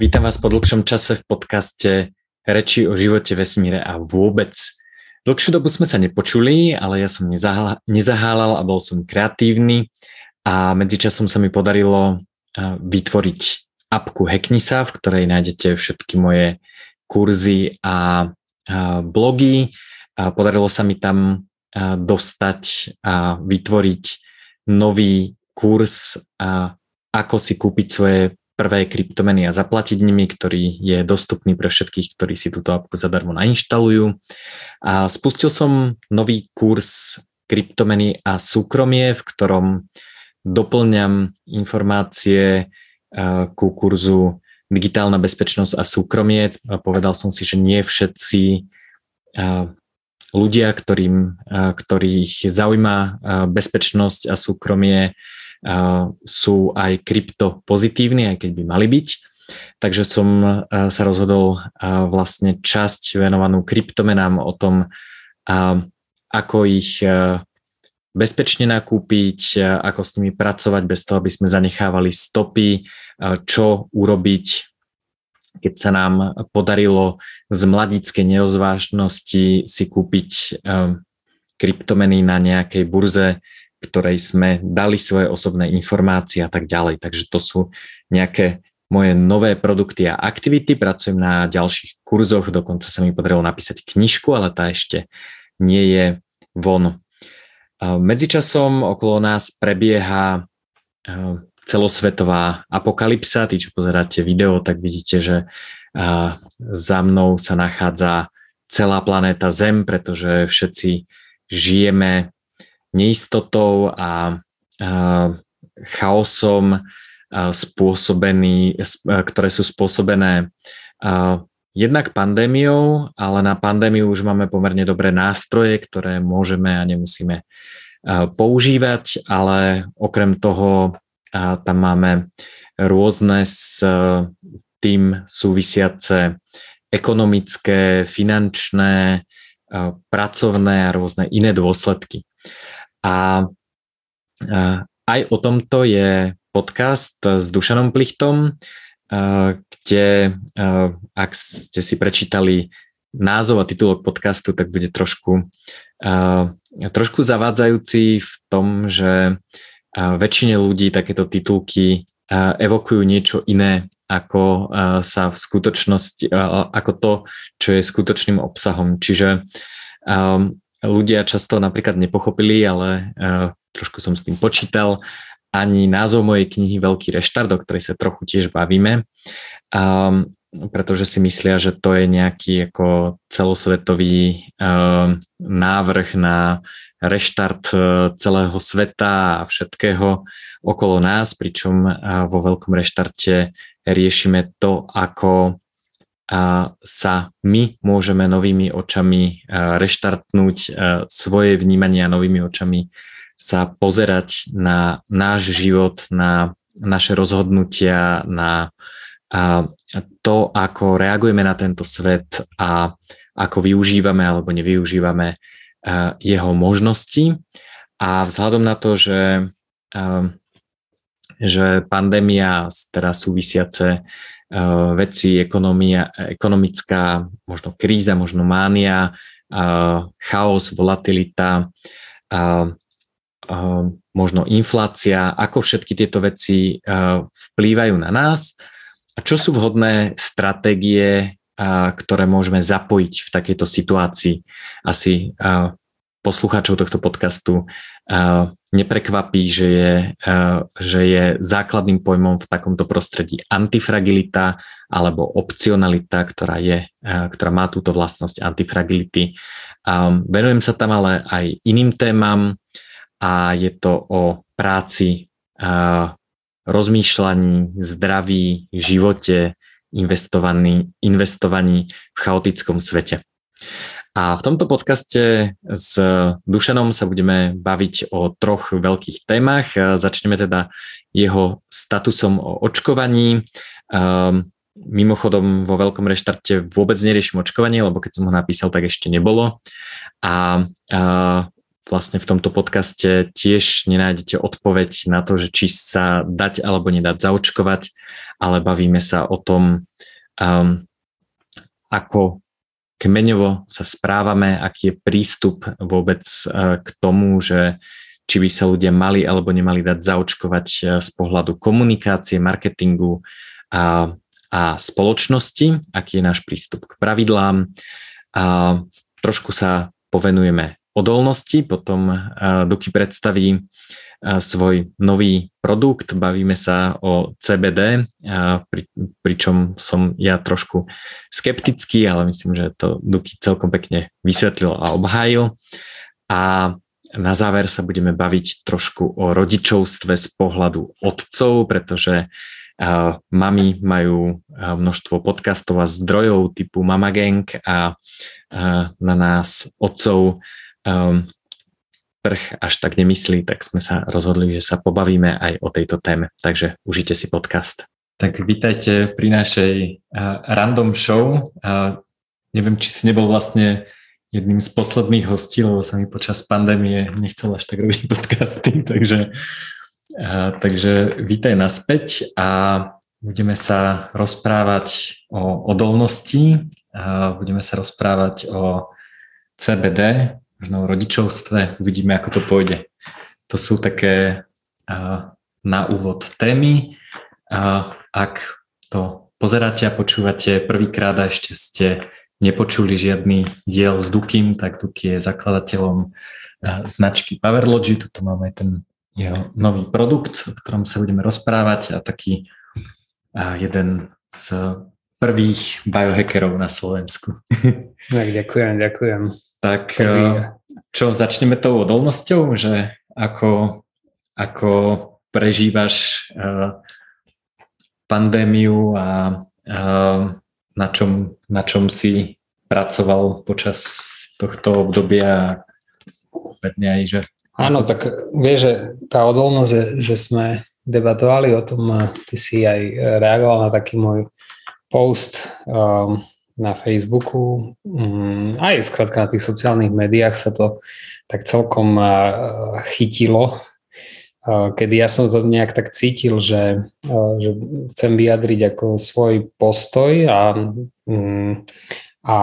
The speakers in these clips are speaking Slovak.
Vítam vás po dlhšom čase v podcaste Reči o živote, vesmíre a vôbec. Dlhšiu dobu sme sa nepočuli, ale ja som nezahálal a bol som kreatívny a medzičasom sa mi podarilo vytvoriť apku Hacknisa, v ktorej nájdete všetky moje kurzy a blogy. Podarilo sa mi tam dostať a vytvoriť nový kurz, ako si kúpiť svoje prvé kryptomeny a zaplatiť nimi, ktorý je dostupný pre všetkých, ktorí si túto apku zadarmo nainštalujú. A spustil som nový kurz kryptomeny a súkromie, v ktorom doplňam informácie ku kurzu digitálna bezpečnosť a súkromie. Povedal som si, že nie všetci ľudia, ktorým, ktorých zaujíma bezpečnosť a súkromie, sú aj krypto pozitívni, aj keď by mali byť. Takže som sa rozhodol vlastne časť venovanú kryptomenám o tom, ako ich bezpečne nakúpiť, ako s nimi pracovať bez toho, aby sme zanechávali stopy, čo urobiť, keď sa nám podarilo z mladickej nerozvážnosti si kúpiť kryptomeny na nejakej burze, ktorej sme dali svoje osobné informácie a tak ďalej. Takže to sú nejaké moje nové produkty a aktivity. Pracujem na ďalších kurzoch, dokonca sa mi podarilo napísať knižku, ale tá ešte nie je von. Medzičasom okolo nás prebieha celosvetová apokalypsa. Tí, čo pozeráte video, tak vidíte, že za mnou sa nachádza celá planéta Zem, pretože všetci žijeme neistotou a, chaosom spôsobený, ktoré sú spôsobené jednak pandémiou, ale na pandémiu už máme pomerne dobré nástroje, ktoré môžeme a nemusíme používať, ale okrem toho tam máme rôzne s tým súvisiace ekonomické, finančné, pracovné a rôzne iné dôsledky. A aj o tomto je podcast s Dušanom Plichtom, kde ak ste si prečítali názov a titulok podcastu, tak bude trošku, trošku zavádzajúci v tom, že väčšine ľudí takéto titulky evokujú niečo iné, ako sa v skutočnosti, ako to, čo je skutočným obsahom. Čiže ľudia často napríklad nepochopili, ale uh, trošku som s tým počítal, ani názov mojej knihy Veľký reštart, o ktorej sa trochu tiež bavíme, um, pretože si myslia, že to je nejaký ako celosvetový um, návrh na reštart uh, celého sveta a všetkého okolo nás, pričom uh, vo Veľkom reštarte riešime to, ako sa my môžeme novými očami reštartnúť svoje vnímania novými očami sa pozerať na náš život, na naše rozhodnutia, na to, ako reagujeme na tento svet a ako využívame alebo nevyužívame jeho možnosti. A vzhľadom na to, že, že pandémia, teraz súvisiace veci, ekonomia, ekonomická, možno kríza, možno mánia, uh, chaos, volatilita, uh, možno inflácia, ako všetky tieto veci vplývajú na nás a čo sú vhodné stratégie, ktoré môžeme zapojiť v takejto situácii. Asi poslucháčov tohto podcastu neprekvapí, že je, že je základným pojmom v takomto prostredí antifragilita alebo opcionalita, ktorá, je, ktorá má túto vlastnosť antifragility. Venujem sa tam ale aj iným témam a je to o práci, rozmýšľaní, zdraví, živote, investovaní, investovaní v chaotickom svete. A v tomto podcaste s Dušanom sa budeme baviť o troch veľkých témach. Začneme teda jeho statusom o očkovaní. Ehm, mimochodom vo veľkom reštarte vôbec neriešim očkovanie, lebo keď som ho napísal, tak ešte nebolo. A vlastne v tomto podcaste tiež nenájdete odpoveď na to, že či sa dať alebo nedať zaočkovať, ale bavíme sa o tom, um, ako kmeňovo sa správame, aký je prístup vôbec uh, k tomu, že či by sa ľudia mali alebo nemali dať zaočkovať uh, z pohľadu komunikácie, marketingu a, a spoločnosti, aký je náš prístup k pravidlám. A trošku sa povenujeme odolnosti, potom Duky predstaví svoj nový produkt, bavíme sa o CBD, pri, pričom som ja trošku skeptický, ale myslím, že to Duky celkom pekne vysvetlil a obhájil. A na záver sa budeme baviť trošku o rodičovstve z pohľadu otcov, pretože mami majú množstvo podcastov a zdrojov typu Mama Gang a na nás otcov trh až tak nemyslí, tak sme sa rozhodli, že sa pobavíme aj o tejto téme. Takže užite si podcast. Tak vítajte pri našej uh, random show. Uh, neviem, či si nebol vlastne jedným z posledných hostí, lebo sa mi počas pandémie nechcel až tak robiť podcasty, takže, uh, takže vítaj naspäť a budeme sa rozprávať o odolnosti, uh, budeme sa rozprávať o CBD, možno o rodičovstve, uvidíme, ako to pôjde. To sú také na úvod témy. Ak to pozeráte a počúvate prvýkrát a ešte ste nepočuli žiadny diel s Dukim, tak Duky je zakladateľom značky Powerlogy. Tuto máme ten jeho nový produkt, o ktorom sa budeme rozprávať a taký jeden z prvých biohackerov na Slovensku. Tak, ďakujem, ďakujem. Tak Prvý. čo, začneme tou odolnosťou, že ako, ako prežívaš uh, pandémiu a uh, na, čom, na čom si pracoval počas tohto obdobia aj, že... Áno, tak vieš, že tá odolnosť, že, že sme debatovali o tom, ty si aj reagoval na taký môj post um, na Facebooku, um, aj skrátka na tých sociálnych médiách sa to tak celkom chytilo, kedy ja som to nejak tak cítil, že, že chcem vyjadriť ako svoj postoj a, um, a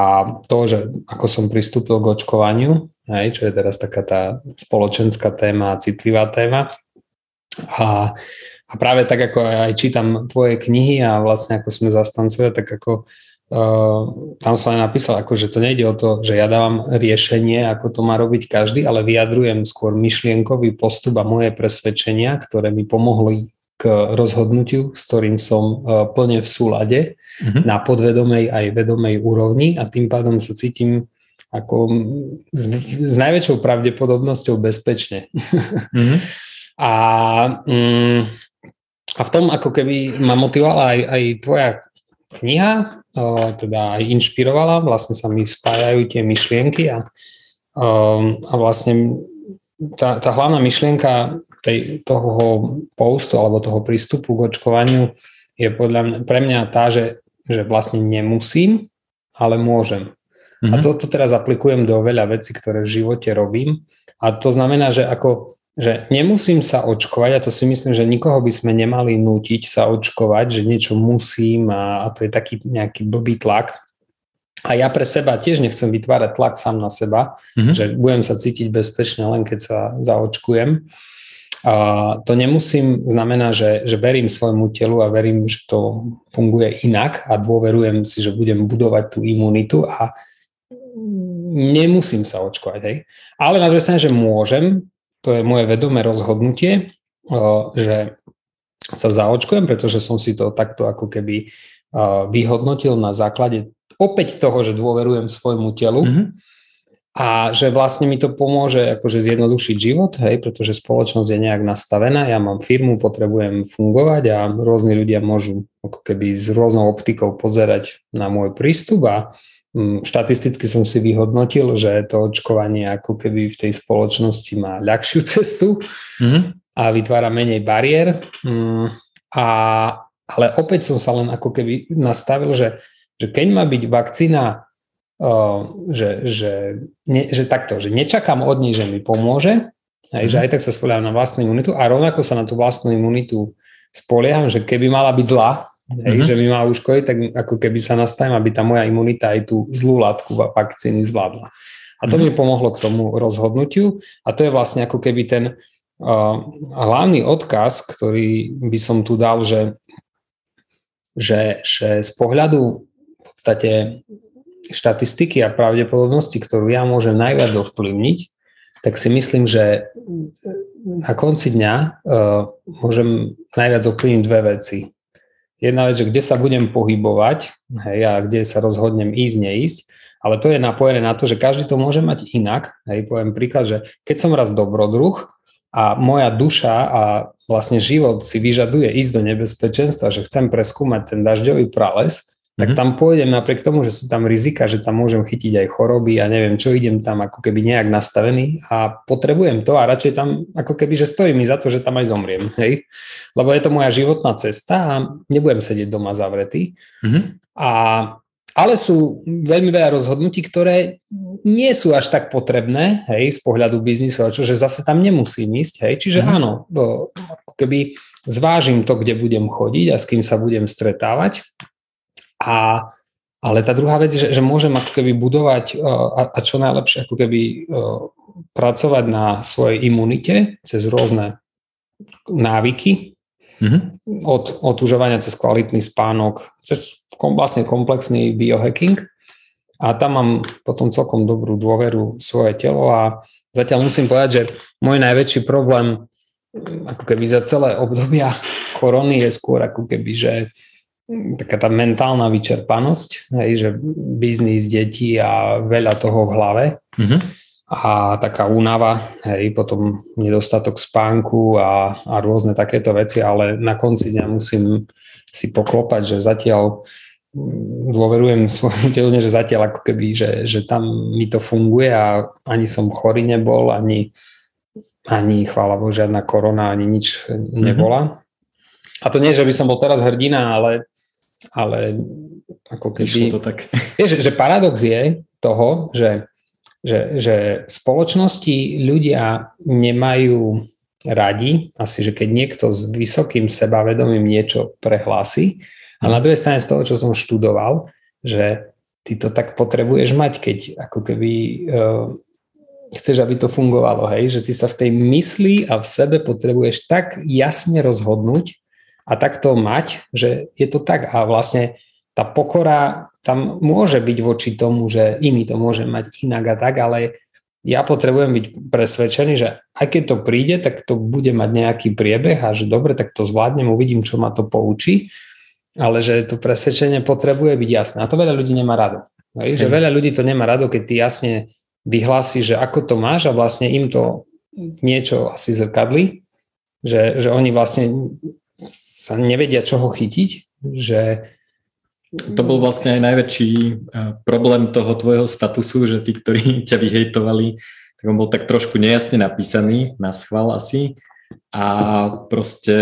to, že ako som pristúpil k očkovaniu, hej, čo je teraz taká tá spoločenská téma, citlivá téma. A a práve tak, ako aj čítam tvoje knihy a vlastne ako sme zastancovia, tak ako uh, tam som aj napísal, ako, že to nejde o to, že ja dávam riešenie, ako to má robiť každý, ale vyjadrujem skôr myšlienkový postup a moje presvedčenia, ktoré mi pomohli k rozhodnutiu, s ktorým som uh, plne v súlade mm-hmm. na podvedomej aj vedomej úrovni a tým pádom sa cítim ako s, s najväčšou pravdepodobnosťou bezpečne. Mm-hmm. a mm, a v tom ako keby ma motivovala aj, aj tvoja kniha, teda aj inšpirovala, vlastne sa mi spájajú tie myšlienky a, a vlastne tá, tá hlavná myšlienka tej, toho postu alebo toho prístupu k očkovaniu je podľa mňa, pre mňa tá, že, že vlastne nemusím, ale môžem. Mm-hmm. A mhm. toto teraz aplikujem do veľa vecí, ktoré v živote robím. A to znamená, že ako že nemusím sa očkovať a to si myslím, že nikoho by sme nemali nútiť sa očkovať, že niečo musím a, a to je taký nejaký blbý tlak. A ja pre seba tiež nechcem vytvárať tlak sám na seba, mm-hmm. že budem sa cítiť bezpečne len keď sa zaočkujem. A to nemusím znamená, že, že verím svojmu telu a verím, že to funguje inak a dôverujem si, že budem budovať tú imunitu a nemusím sa očkovať. Hej. Ale na druhej strane, že môžem, to je moje vedomé rozhodnutie, že sa zaočkujem, pretože som si to takto ako keby vyhodnotil na základe opäť toho, že dôverujem svojmu telu mm-hmm. a že vlastne mi to pomôže akože zjednodušiť život, hej, pretože spoločnosť je nejak nastavená, ja mám firmu, potrebujem fungovať a rôzni ľudia môžu ako keby s rôznou optikou pozerať na môj prístup a štatisticky som si vyhodnotil, že to očkovanie ako keby v tej spoločnosti má ľahšiu cestu mm-hmm. a vytvára menej bariér. Mm, a, ale opäť som sa len ako keby nastavil, že, že keď má byť vakcína že, že, ne, že takto, že nečakám od nej, že mi pomôže, aj, že mhm. aj tak sa spolieham na vlastnú imunitu a rovnako sa na tú vlastnú imunitu spolieham, že keby mala byť zlá, hej, uh-huh. že mi má uškodiť, tak ako keby sa nastavím, aby tá moja imunita aj tú zlú látku vakcíny zvládla. A to uh-huh. mi pomohlo k tomu rozhodnutiu a to je vlastne ako keby ten uh, hlavný odkaz, ktorý by som tu dal, že, že, že z pohľadu v podstate štatistiky a pravdepodobnosti, ktorú ja môžem najviac ovplyvniť, tak si myslím, že na konci dňa uh, môžem najviac ovplyvniť dve veci. Jedna vec, že kde sa budem pohybovať hej, a kde sa rozhodnem ísť, neísť, ale to je napojené na to, že každý to môže mať inak. Hej, poviem príklad, že keď som raz dobrodruh a moja duša a vlastne život si vyžaduje ísť do nebezpečenstva, že chcem preskúmať ten dažďový prales, tak mhm. tam pôjdem napriek tomu, že sú tam rizika, že tam môžem chytiť aj choroby a neviem čo, idem tam ako keby nejak nastavený a potrebujem to a radšej tam ako keby, že stojí mi za to, že tam aj zomriem, hej? Lebo je to moja životná cesta a nebudem sedieť doma zavretý. Mm-hmm. A, ale sú veľmi veľa rozhodnutí, ktoré nie sú až tak potrebné, hej, z pohľadu biznisu, čo, že zase tam nemusím ísť, hej, čiže mm-hmm. áno, ako keby zvážim to, kde budem chodiť a s kým sa budem stretávať a, ale tá druhá vec je, že, že môžem ako keby budovať a, a čo najlepšie ako keby pracovať na svojej imunite cez rôzne návyky, mm-hmm. od otužovania cez kvalitný spánok, cez vlastne komplexný biohacking a tam mám potom celkom dobrú dôveru v svoje telo a zatiaľ musím povedať, že môj najväčší problém ako keby za celé obdobia korony je skôr ako keby, že taká tá mentálna vyčerpanosť, hej, že biznis, deti a veľa toho v hlave mm-hmm. a taká únava, hej, potom nedostatok spánku a, a rôzne takéto veci, ale na konci dňa musím si poklopať, že zatiaľ mm, dôverujem svojmu telu, že zatiaľ ako keby, že, že tam mi to funguje a ani som chorý nebol, ani, ani chvála Bohu, žiadna korona, ani nič nebola. Mm-hmm. A to nie, že by som bol teraz hrdina, ale ale ako keby... to tak. Vieš, že paradox je toho, že, že, že spoločnosti ľudia nemajú radi, asi, že keď niekto s vysokým sebavedomím niečo prehlási, a na druhej strane z toho, čo som študoval, že ty to tak potrebuješ mať, keď ako keby uh, chceš, aby to fungovalo, hej, že ty sa v tej mysli a v sebe potrebuješ tak jasne rozhodnúť, a takto mať, že je to tak a vlastne tá pokora tam môže byť voči tomu, že iný to môže mať inak a tak, ale ja potrebujem byť presvedčený, že aj keď to príde, tak to bude mať nejaký priebeh a že dobre, tak to zvládnem, uvidím, čo ma to poučí, ale že to presvedčenie potrebuje byť jasné. A to veľa ľudí nemá rado. Hej? Že veľa ľudí to nemá rado, keď ty jasne vyhlási, že ako to máš a vlastne im to niečo asi zrkadli, že, že oni vlastne sa nevedia čoho chytiť, že to bol vlastne aj najväčší e, problém toho tvojho statusu, že tí, ktorí ťa vyhejtovali, tak on bol tak trošku nejasne napísaný, na schvál asi. A proste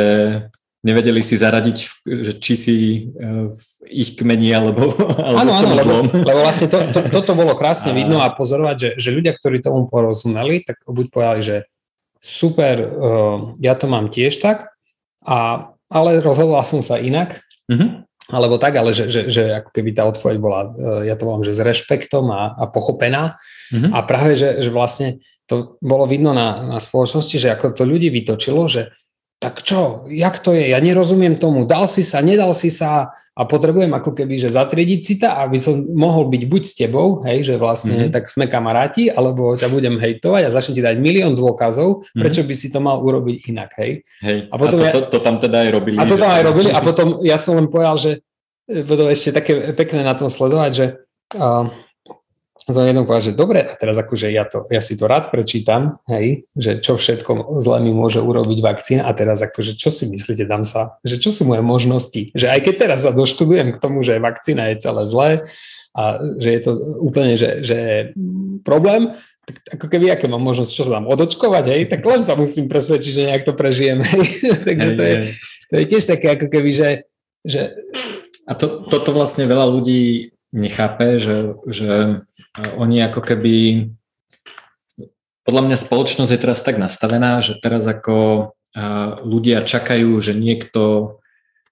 nevedeli si zaradiť, že či si e, v ich kmeni alebo, alebo áno, áno, lebo, lebo vlastne to, to, toto bolo krásne a... vidno a pozorovať, že, že ľudia, ktorí tomu porozumeli, tak buď povedali, že super, uh, ja to mám tiež tak, a, ale rozhodla som sa inak. Mm-hmm. Alebo tak, ale že, že, že ako keby tá odpoveď bola, e, ja to volám, že s rešpektom a, a pochopená. Mm-hmm. A práve, že, že vlastne to bolo vidno na, na spoločnosti, že ako to ľudí vytočilo, že tak čo, jak to je, ja nerozumiem tomu, dal si sa, nedal si sa a potrebujem ako keby, že zatriediť si to, aby som mohol byť buď s tebou, hej, že vlastne mm-hmm. tak sme kamaráti, alebo ťa budem hejtovať a začnem ti dať milión dôkazov, mm-hmm. prečo by si to mal urobiť inak, hej. hej. A, potom a to, ja, to, to tam teda aj robili. A to tam aj robili a potom ja som len povedal, že budú ešte také pekné na tom sledovať, že uh, som jednom povedal, že dobre, a teraz akože ja, to, ja si to rád prečítam, hej, že čo všetko zle mi môže urobiť vakcína a teraz akože čo si myslíte, dám sa, že čo sú moje možnosti, že aj keď teraz sa doštudujem k tomu, že vakcína je celé zlé a že je to úplne, že, že problém, tak ako keby, aké mám možnosť, čo sa dám odočkovať, hej, tak len sa musím presvedčiť, že nejak to prežijem, hej. takže to, je, to je tiež také ako keby, že, že a to, toto vlastne veľa ľudí nechápe, že, že oni ako keby podľa mňa spoločnosť je teraz tak nastavená, že teraz ako ľudia čakajú, že niekto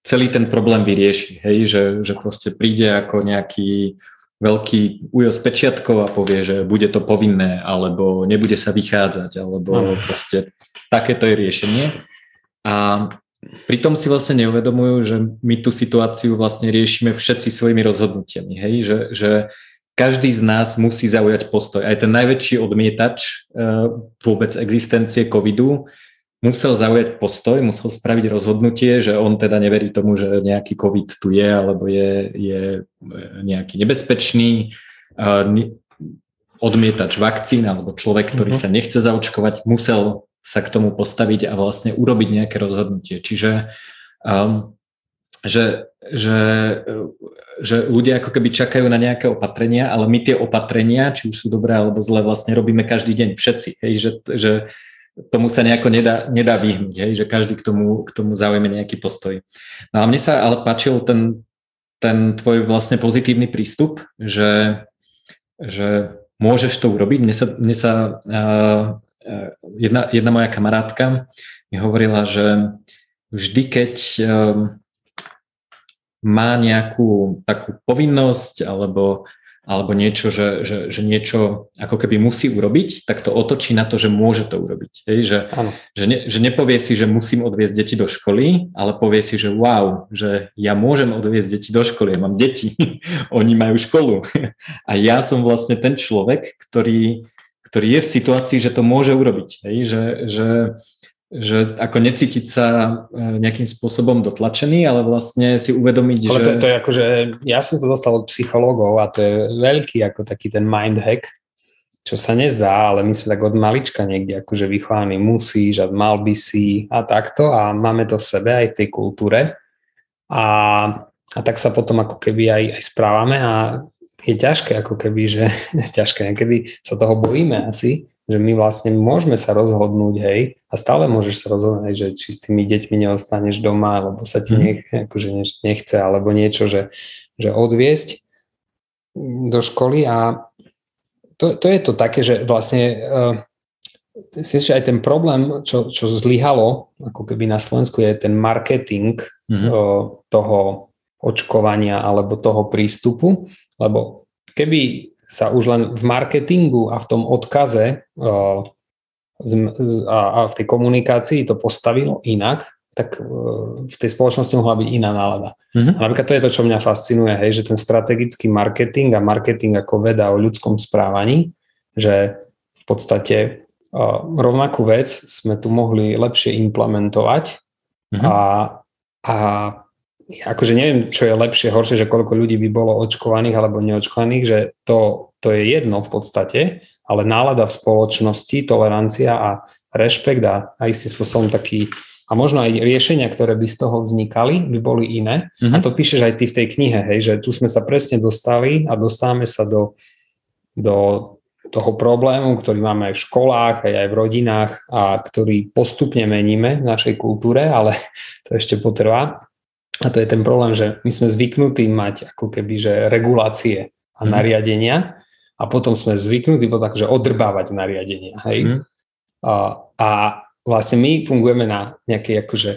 celý ten problém vyrieši, hej, že, že proste príde ako nejaký veľký ujo s pečiatkou a povie, že bude to povinné, alebo nebude sa vychádzať, alebo proste takéto je riešenie. A pritom si vlastne neuvedomujú, že my tú situáciu vlastne riešime všetci svojimi rozhodnutiami, hej, že, že každý z nás musí zaujať postoj. Aj ten najväčší odmietač uh, vôbec existencie covidu musel zaujať postoj, musel spraviť rozhodnutie, že on teda neverí tomu, že nejaký COVID tu je, alebo je, je nejaký nebezpečný odmietač vakcín, alebo človek, ktorý mm-hmm. sa nechce zaočkovať, musel sa k tomu postaviť a vlastne urobiť nejaké rozhodnutie. Čiže um, že, že, že ľudia ako keby čakajú na nejaké opatrenia, ale my tie opatrenia, či už sú dobré alebo zlé, vlastne robíme každý deň všetci. Hej? Že, že tomu sa nejako nedá, nedá vyhnúť, hej, že každý k tomu, k tomu zaujme nejaký postoj. No a mne sa ale páčil ten, ten tvoj vlastne pozitívny prístup, že, že môžeš to urobiť. Mne sa, mne sa uh, jedna, jedna moja kamarátka mi hovorila, že vždy, keď um, má nejakú takú povinnosť alebo alebo niečo, že, že, že niečo ako keby musí urobiť, tak to otočí na to, že môže to urobiť. Hej? Že, že, ne, že nepovie si, že musím odviezť deti do školy, ale povie si, že wow, že ja môžem odviezť deti do školy, ja mám deti, oni majú školu. A ja som vlastne ten človek, ktorý, ktorý je v situácii, že to môže urobiť. Hej? Že, že, že ako necítiť sa e, nejakým spôsobom dotlačený, ale vlastne si uvedomiť, ale že... To, to je ako, že ja som to dostal od psychológov a to je veľký ako taký ten mind hack, čo sa nezdá, ale my sme tak od malička niekde akože vychovaní musíš a mal by si a takto a máme to v sebe aj v tej kultúre. A, a tak sa potom ako keby aj, aj správame a je ťažké ako keby, že ťažké, niekedy sa toho bojíme asi, že my vlastne môžeme sa rozhodnúť, hej, a stále môžeš sa rozhodnúť, že či s tými deťmi neostaneš doma, alebo sa ti mhm. nech, akože nechce, alebo niečo, že, že odviesť do školy a to, to je to také, že vlastne uh, si že aj ten problém, čo, čo zlyhalo, ako keby na Slovensku, je ten marketing mm-hmm. uh, toho očkovania alebo toho prístupu, lebo keby sa už len v marketingu a v tom odkaze a v tej komunikácii to postavilo inak, tak e, v tej spoločnosti mohla byť iná nálada. Mm-hmm. A napríklad to je to, čo mňa fascinuje, hej, že ten strategický marketing a marketing ako veda o ľudskom správaní, že v podstate rovnakú vec sme tu mohli lepšie implementovať mm-hmm. a, a akože neviem, čo je lepšie, horšie, že koľko ľudí by bolo očkovaných alebo neočkovaných, že to, to je jedno v podstate, ale nálada v spoločnosti, tolerancia a rešpekt a, a istým spôsobom taký a možno aj riešenia, ktoré by z toho vznikali, by boli iné. Mm-hmm. A to píšeš aj ty v tej knihe, hej, že tu sme sa presne dostali a dostávame sa do, do toho problému, ktorý máme aj v školách, aj, aj v rodinách a ktorý postupne meníme v našej kultúre, ale to ešte potrvá. A to je ten problém, že my sme zvyknutí mať ako keby, že regulácie a mm. nariadenia a potom sme zvyknutí potom akože odrbávať nariadenia. Hej? Mm. A, a vlastne my fungujeme na nejakej akože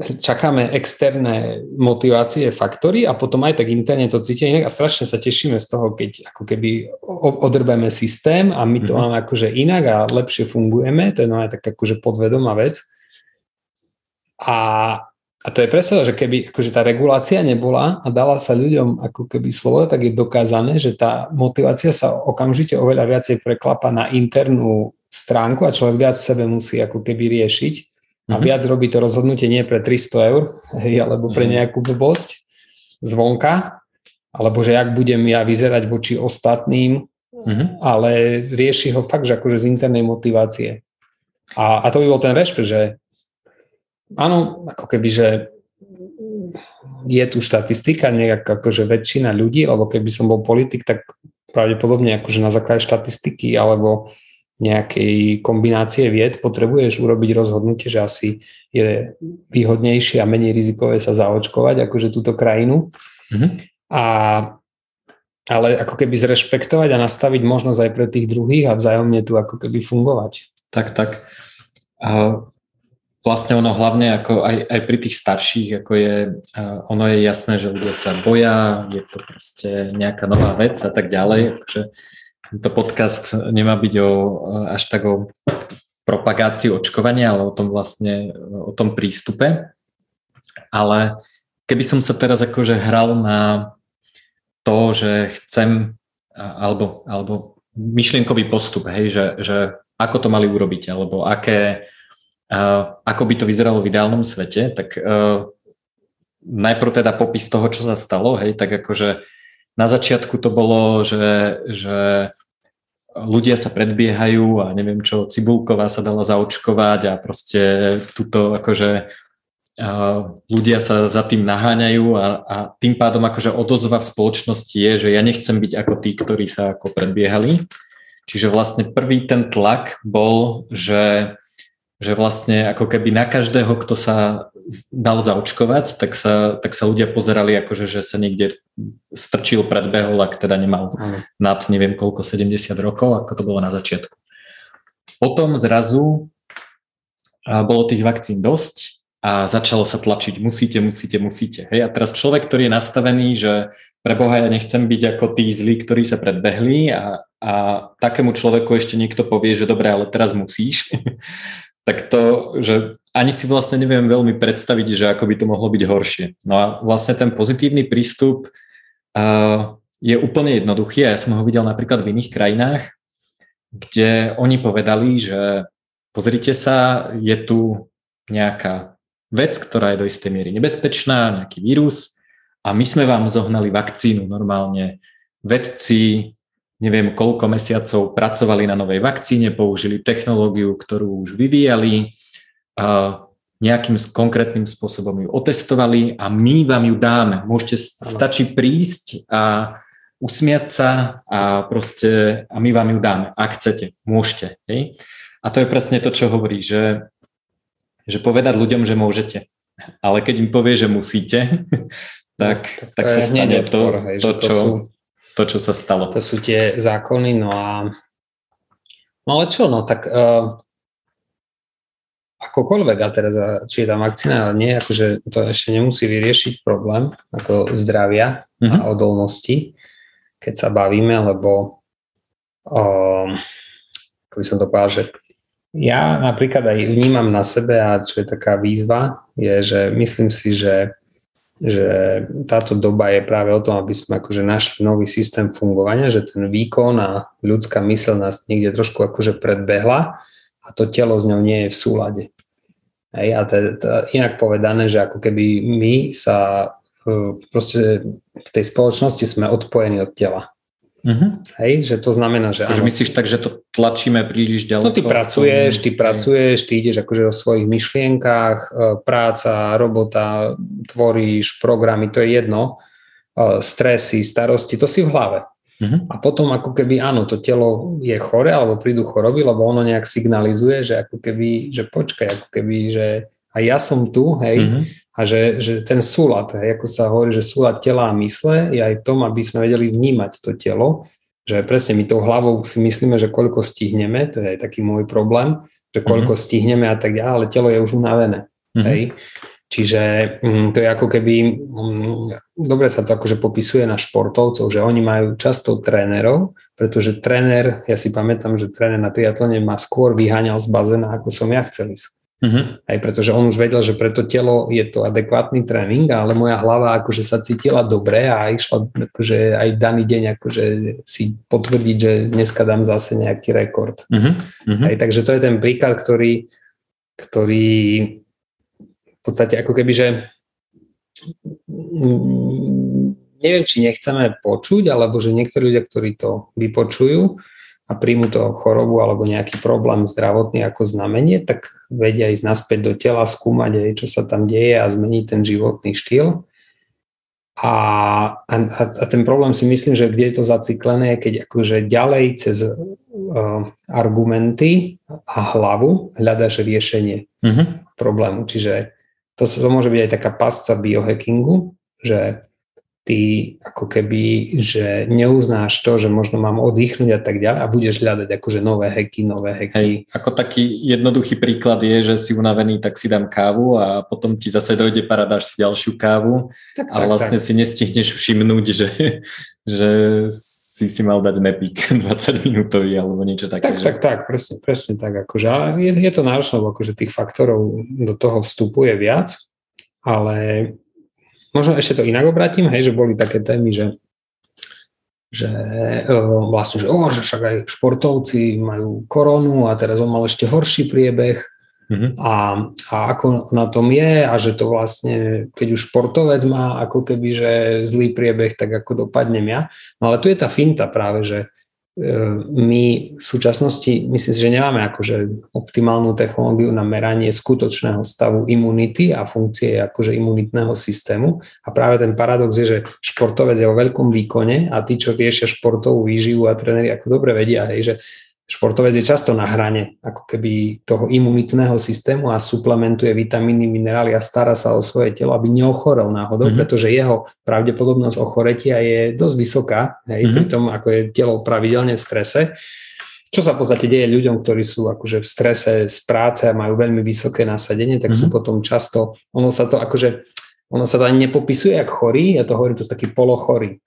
čakáme externé motivácie, faktory a potom aj tak interne to cítime inak a strašne sa tešíme z toho, keď ako keby odrbeme systém a my to mm. máme akože inak a lepšie fungujeme, to je no aj tak akože podvedomá vec. A, a to je presne, že keby akože tá regulácia nebola a dala sa ľuďom ako keby slovo, tak je dokázané, že tá motivácia sa okamžite oveľa viacej preklapa na internú stránku a človek viac sebe musí ako keby riešiť a mm-hmm. viac robí to rozhodnutie nie pre 300 eur, hej, alebo pre mhm. nejakú blbosť zvonka, alebo že jak budem ja vyzerať voči ostatným, mm-hmm. ale rieši ho fakt, že akože z internej motivácie. A, a to by bol ten rešpe, že áno, ako keby, že je tu štatistika, nejak akože väčšina ľudí, alebo keby som bol politik, tak pravdepodobne akože na základe štatistiky alebo nejakej kombinácie vied potrebuješ urobiť rozhodnutie, že asi je výhodnejšie a menej rizikové sa zaočkovať akože túto krajinu. Mm-hmm. A, ale ako keby zrešpektovať a nastaviť možnosť aj pre tých druhých a vzájomne tu ako keby fungovať. Tak, tak. A vlastne ono hlavne ako aj, aj pri tých starších, ako je, ono je jasné, že ľudia sa boja, je to proste nejaká nová vec a tak ďalej. Akože tento podcast nemá byť o, až tak o propagácii očkovania, ale o tom vlastne, o tom prístupe. Ale keby som sa teraz akože hral na to, že chcem, alebo, alebo myšlienkový postup, hej, že, že ako to mali urobiť, alebo aké, ako by to vyzeralo v ideálnom svete, tak uh, najprv teda popis toho, čo sa stalo, hej, tak akože na začiatku to bolo, že, že ľudia sa predbiehajú a neviem čo, Cibulková sa dala zaočkovať a proste túto akože ľudia sa za tým naháňajú a, a tým pádom akože odozva v spoločnosti je, že ja nechcem byť ako tí, ktorí sa ako predbiehali. Čiže vlastne prvý ten tlak bol, že, že vlastne ako keby na každého, kto sa dal zaočkovať, tak sa, tak sa ľudia pozerali akože, že sa niekde strčil, predbehol, ak teda nemal nad neviem koľko, 70 rokov, ako to bolo na začiatku. Potom zrazu bolo tých vakcín dosť a začalo sa tlačiť, musíte, musíte, musíte. Hej? A teraz človek, ktorý je nastavený, že pre Boha ja nechcem byť ako tí zlí, ktorí sa predbehli a, a takému človeku ešte niekto povie, že dobre, ale teraz musíš, tak to, že ani si vlastne neviem veľmi predstaviť, že ako by to mohlo byť horšie. No a vlastne ten pozitívny prístup uh, je úplne jednoduchý a ja som ho videl napríklad v iných krajinách, kde oni povedali, že pozrite sa, je tu nejaká vec, ktorá je do istej miery nebezpečná, nejaký vírus a my sme vám zohnali vakcínu normálne. Vedci neviem koľko mesiacov pracovali na novej vakcíne, použili technológiu, ktorú už vyvíjali, nejakým konkrétnym spôsobom ju otestovali a my vám ju dáme. Môžete, stačí prísť a usmiať sa a proste a my vám ju dáme, ak chcete, môžete. Hej? A to je presne to, čo hovorí, že že povedať ľuďom, že môžete. Ale keď im povie, že musíte, tak, no, tak, tak sa stane to, hej, to, čo, to, sú, to, čo sa stalo. To sú tie zákony, no a no ale čo, no tak uh, akokoľvek, a teraz či je tam vakcína, ale nie, akože to ešte nemusí vyriešiť problém ako zdravia uh-huh. a mhm. odolnosti, keď sa bavíme, lebo um, ako by som to povedal, že ja napríklad aj vnímam na sebe a čo je taká výzva, je, že myslím si, že, že táto doba je práve o tom, aby sme akože našli nový systém fungovania, že ten výkon a ľudská mysl nás niekde trošku akože predbehla a to telo s ňou nie je v súlade. Hej, a to, to, inak povedané, že ako keby my sa e, proste v tej spoločnosti sme odpojení od tela. Uh-huh. Hej, že to znamená, že... Akože myslíš tak, že to tlačíme príliš ďaleko? No ty pracuješ, ty pracuješ, ty ideš akože o svojich myšlienkách, e, práca, robota, tvoríš programy, to je jedno, e, stresy, starosti, to si v hlave. Uh-huh. A potom ako keby áno, to telo je chore alebo prídu choroby, lebo ono nejak signalizuje, že ako keby, že počkaj, ako keby, že aj ja som tu, hej, uh-huh a že, že ten súlad, hej, ako sa hovorí, že súlad tela a mysle je aj tom, aby sme vedeli vnímať to telo, že presne my tou hlavou si myslíme, že koľko stihneme, to je aj taký môj problém, že koľko mm-hmm. stihneme a tak ďalej, ale telo je už unavené. Mm-hmm. Hej. Čiže mm, to je ako keby, mm, dobre sa to akože popisuje na športovcov, že oni majú často trénerov, pretože tréner, ja si pamätám, že tréner na triatlone ma skôr vyháňal z bazéna, ako som ja chcel ísť. Uh-huh. Aj pretože on už vedel, že pre to telo je to adekvátny tréning, ale moja hlava akože sa cítila dobre a išla akože aj daný deň akože si potvrdiť, že dneska dám zase nejaký rekord. Uh-huh. Uh-huh. Aj, takže to je ten príklad, ktorý, ktorý v podstate ako keby, že neviem, či nechceme počuť, alebo že niektorí ľudia, ktorí to vypočujú, a príjmu to chorobu alebo nejaký problém zdravotný ako znamenie, tak vedia ísť naspäť do tela, skúmať aj, čo sa tam deje a zmeniť ten životný štýl. A, a, a ten problém si myslím, že kde je to zaciklené, keď akože ďalej cez uh, argumenty a hlavu hľadaš riešenie uh-huh. problému. Čiže to, to môže byť aj taká pasca biohackingu, že ty ako keby, že neuznáš to, že možno mám oddychnúť a tak ďalej a budeš hľadať akože nové heky, nové heky. Hej, ako taký jednoduchý príklad je, že si unavený, tak si dám kávu a potom ti zase dojde para, dáš si ďalšiu kávu tak, a tak, vlastne tak. si nestihneš všimnúť, že, že si si mal dať nepík 20 minútový alebo niečo také. Tak, že? tak, tak, presne, presne tak. Akože, je, je to náročné, akože tých faktorov do toho vstupuje viac, ale Možno ešte to inak obratím, hej, že boli také témy, že že uh, vlastne, že, oh, že však aj športovci majú koronu a teraz on mal ešte horší priebeh mm-hmm. a, a ako na tom je a že to vlastne, keď už športovec má ako keby, že zlý priebeh, tak ako dopadnem ja. No ale tu je tá finta práve, že my v súčasnosti myslím že nemáme akože optimálnu technológiu na meranie skutočného stavu imunity a funkcie akože imunitného systému. A práve ten paradox je, že športovec je vo veľkom výkone a tí, čo riešia športovú výživu a tréneri ako dobre vedia, hej, že športovec je často na hrane ako keby toho imunitného systému a suplementuje vitamíny, minerály a stará sa o svoje telo, aby neochorel náhodou, mm-hmm. pretože jeho pravdepodobnosť ochoretia je dosť vysoká, hej, mm-hmm. pri tom, ako je telo pravidelne v strese. Čo sa v podstate deje ľuďom, ktorí sú akože v strese z práce a majú veľmi vysoké nasadenie, tak mm-hmm. sú potom často, ono sa to akože, ono sa to ani nepopisuje ako chorý, ja to hovorím, to sú taký polochorý.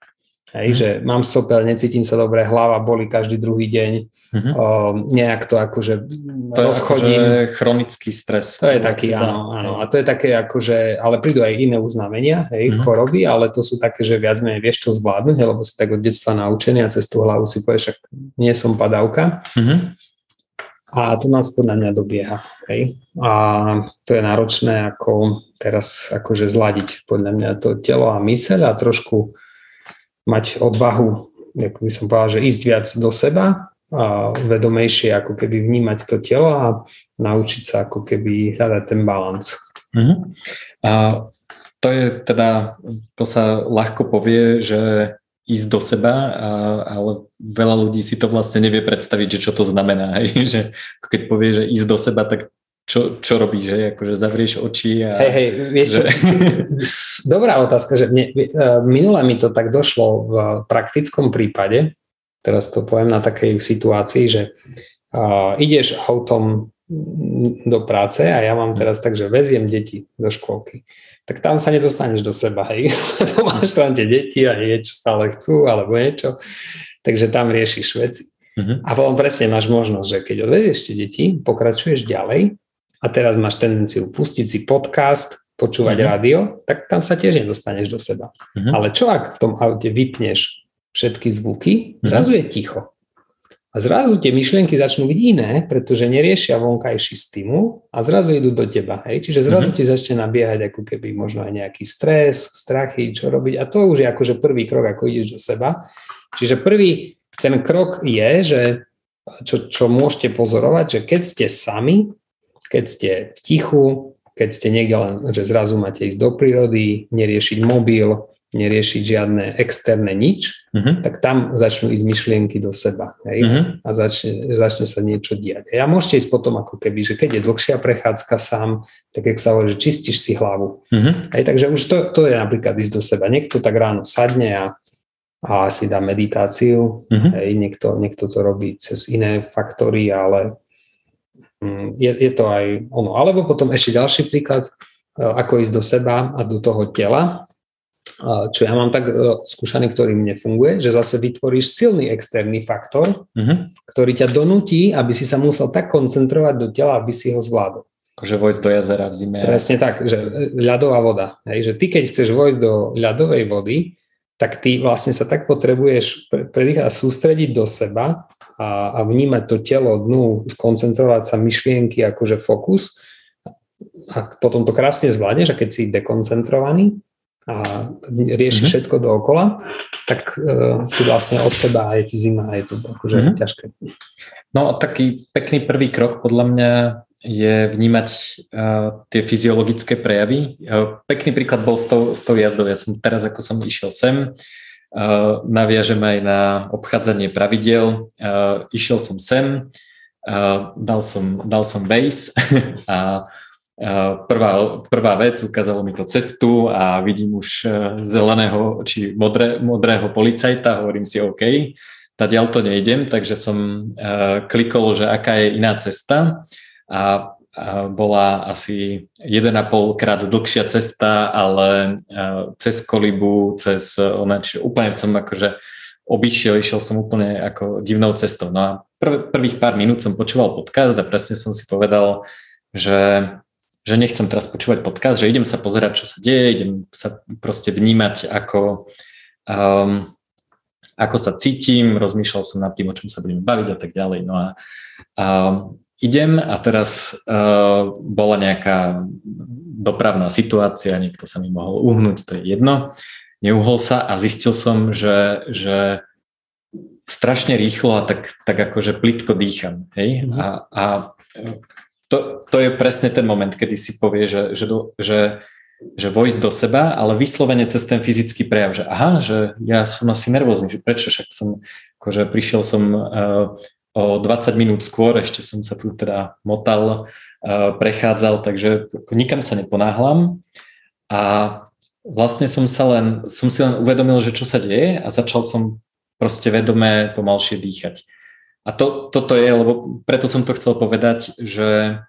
Hej, mm. že mám sopel, necítim sa dobre, hlava boli každý druhý deň, mm-hmm. o, nejak to akože to rozchodím. je akože chronický stres. To je taký, áno, áno. A to je také akože, ale prídu aj iné uznamenia, hej, mm-hmm. choroby, ale to sú také, že viac menej vieš to zvládnuť, lebo si tak od detstva naučený a cez tú hlavu si povieš, však nie som padavka. Mm-hmm. A to nás podľa mňa dobieha. Hej. A to je náročné ako teraz akože zladiť podľa mňa to telo a myseľ a trošku mať odvahu, ako by som povedal, že ísť viac do seba a vedomejšie ako keby vnímať to telo a naučiť sa ako keby hľadať ten balans. Uh-huh. A to je teda, to sa ľahko povie, že ísť do seba, a, ale veľa ľudí si to vlastne nevie predstaviť, že čo to znamená. Hej? Že keď povie, že ísť do seba, tak čo, čo robíš, že? Akože zavrieš oči a... Hej, hej, vieš že... Dobrá otázka, že mne, e, minule mi to tak došlo v praktickom prípade, teraz to poviem na takej situácii, že uh, ideš autom do práce a ja mám teraz tak, že veziem deti do škôlky, tak tam sa nedostaneš do seba, hej, máš tam tie deti a niečo stále chcú alebo niečo, takže tam riešiš veci. Uh-huh. A potom presne máš možnosť, že keď odvezieš tie deti, pokračuješ ďalej a teraz máš tendenciu pustiť si podcast, počúvať uh-huh. rádio, tak tam sa tiež nedostaneš do seba. Uh-huh. Ale čo ak v tom aute vypneš všetky zvuky, uh-huh. zrazu je ticho. A zrazu tie myšlienky začnú byť iné, pretože neriešia vonkajší stimul a zrazu idú do teba. Hej? Čiže zrazu uh-huh. ti začne nabiehať ako keby možno aj nejaký stres, strachy, čo robiť. A to už je akože prvý krok, ako ideš do seba. Čiže prvý ten krok je, že čo, čo môžete pozorovať, že keď ste sami, keď ste v tichu, keď ste niekde len, že zrazu máte ísť do prírody, neriešiť mobil, neriešiť žiadne externé nič, uh-huh. tak tam začnú ísť myšlienky do seba hej? Uh-huh. a začne, začne sa niečo diať. A môžete ísť potom ako keby, že keď je dlhšia prechádzka sám, tak jak sa hovorí, že čistíš si hlavu. Uh-huh. Hej? Takže už to, to je napríklad ísť do seba. Niekto tak ráno sadne a, a si dá meditáciu, uh-huh. hej? Niekto, niekto to robí cez iné faktory, ale je, je to aj ono. Alebo potom ešte ďalší príklad, e, ako ísť do seba a do toho tela, čo ja mám tak e, skúšaný, ktorý mne funguje, že zase vytvoríš silný externý faktor, uh-huh. ktorý ťa donúti, aby si sa musel tak koncentrovať do tela, aby si ho zvládol. Akože vojsť do jazera v zime. Presne tak, že ľadová voda. Hej, že ty keď chceš vojsť do ľadovej vody, tak ty vlastne sa tak potrebuješ predýchať a sústrediť do seba, a, a vnímať to telo dnu, skoncentrovať sa myšlienky akože fokus a potom to krásne zvládneš a keď si dekoncentrovaný a rieši mm-hmm. všetko dookola, tak uh, si vlastne od seba a je ti zima a je to akože mm-hmm. ťažké. No taký pekný prvý krok podľa mňa je vnímať uh, tie fyziologické prejavy. Uh, pekný príklad bol s tou, s tou jazdou. Ja som teraz, ako som išiel sem, naviažem aj na obchádzanie pravidel. Uh, išiel som sem, uh, dal som, dal som base a prvá, prvá vec, ukázalo mi to cestu a vidím už zeleného či modré, modrého policajta, hovorím si OK, ďal to nejdem, takže som klikol, že aká je iná cesta a bola asi 1,5 krát dlhšia cesta, ale cez kolibu, cez ona, čiže úplne som akože obišiel, išiel som úplne ako divnou cestou. No a prv, prvých pár minút som počúval podcast a presne som si povedal, že, že nechcem teraz počúvať podcast, že idem sa pozerať, čo sa deje, idem sa proste vnímať, ako, um, ako sa cítim, rozmýšľal som nad tým, o čom sa budeme baviť a tak ďalej. No a um, idem a teraz uh, bola nejaká dopravná situácia, niekto sa mi mohol uhnúť, to je jedno neuhol sa a zistil som, že, že strašne rýchlo a tak, tak akože plitko dýcham. Hej? Mm. A, a to, to je presne ten moment, kedy si povie, že, že, do, že, že vojsť do seba, ale vyslovene cez ten fyzický prejav, že aha, že ja som asi nervózny, že prečo, však som, akože prišiel som uh, o 20 minút skôr, ešte som sa tu teda motal, uh, prechádzal, takže nikam sa neponáhlam a vlastne som sa len, som si len uvedomil, že čo sa deje a začal som proste vedomé pomalšie dýchať. A to, toto je, lebo preto som to chcel povedať, že,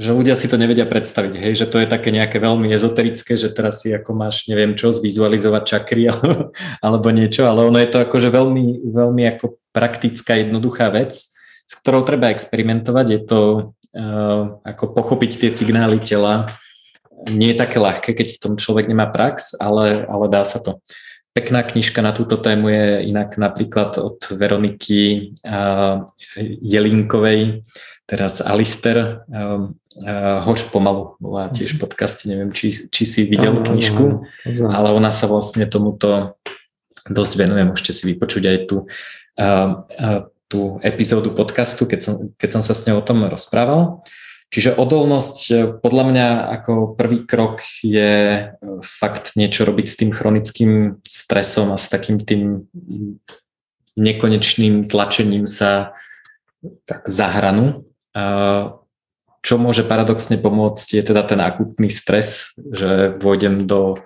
že ľudia si to nevedia predstaviť, hej, že to je také nejaké veľmi ezoterické, že teraz si ako máš, neviem čo, zvizualizovať čakry alebo, alebo niečo, ale ono je to akože veľmi, veľmi ako praktická, jednoduchá vec, s ktorou treba experimentovať. Je to uh, ako pochopiť tie signály tela, nie je také ľahké, keď v tom človek nemá prax, ale, ale dá sa to. Pekná knižka na túto tému je inak napríklad od Veroniky uh, Jelínkovej, teraz Alister, uh, uh, Hoš pomalu, bola tiež v podcaste, neviem, či, či si videl knižku, ale ona sa vlastne tomuto dosť venuje, môžete si vypočuť aj tú, uh, uh, tú epizódu podcastu, keď som, keď som sa s ňou o tom rozprával. Čiže odolnosť e, podľa mňa ako prvý krok je fakt niečo robiť s tým chronickým stresom a s takým tým nekonečným tlačením sa tak za hranu. Čo môže paradoxne pomôcť je teda ten akutný stres, že vôjdem do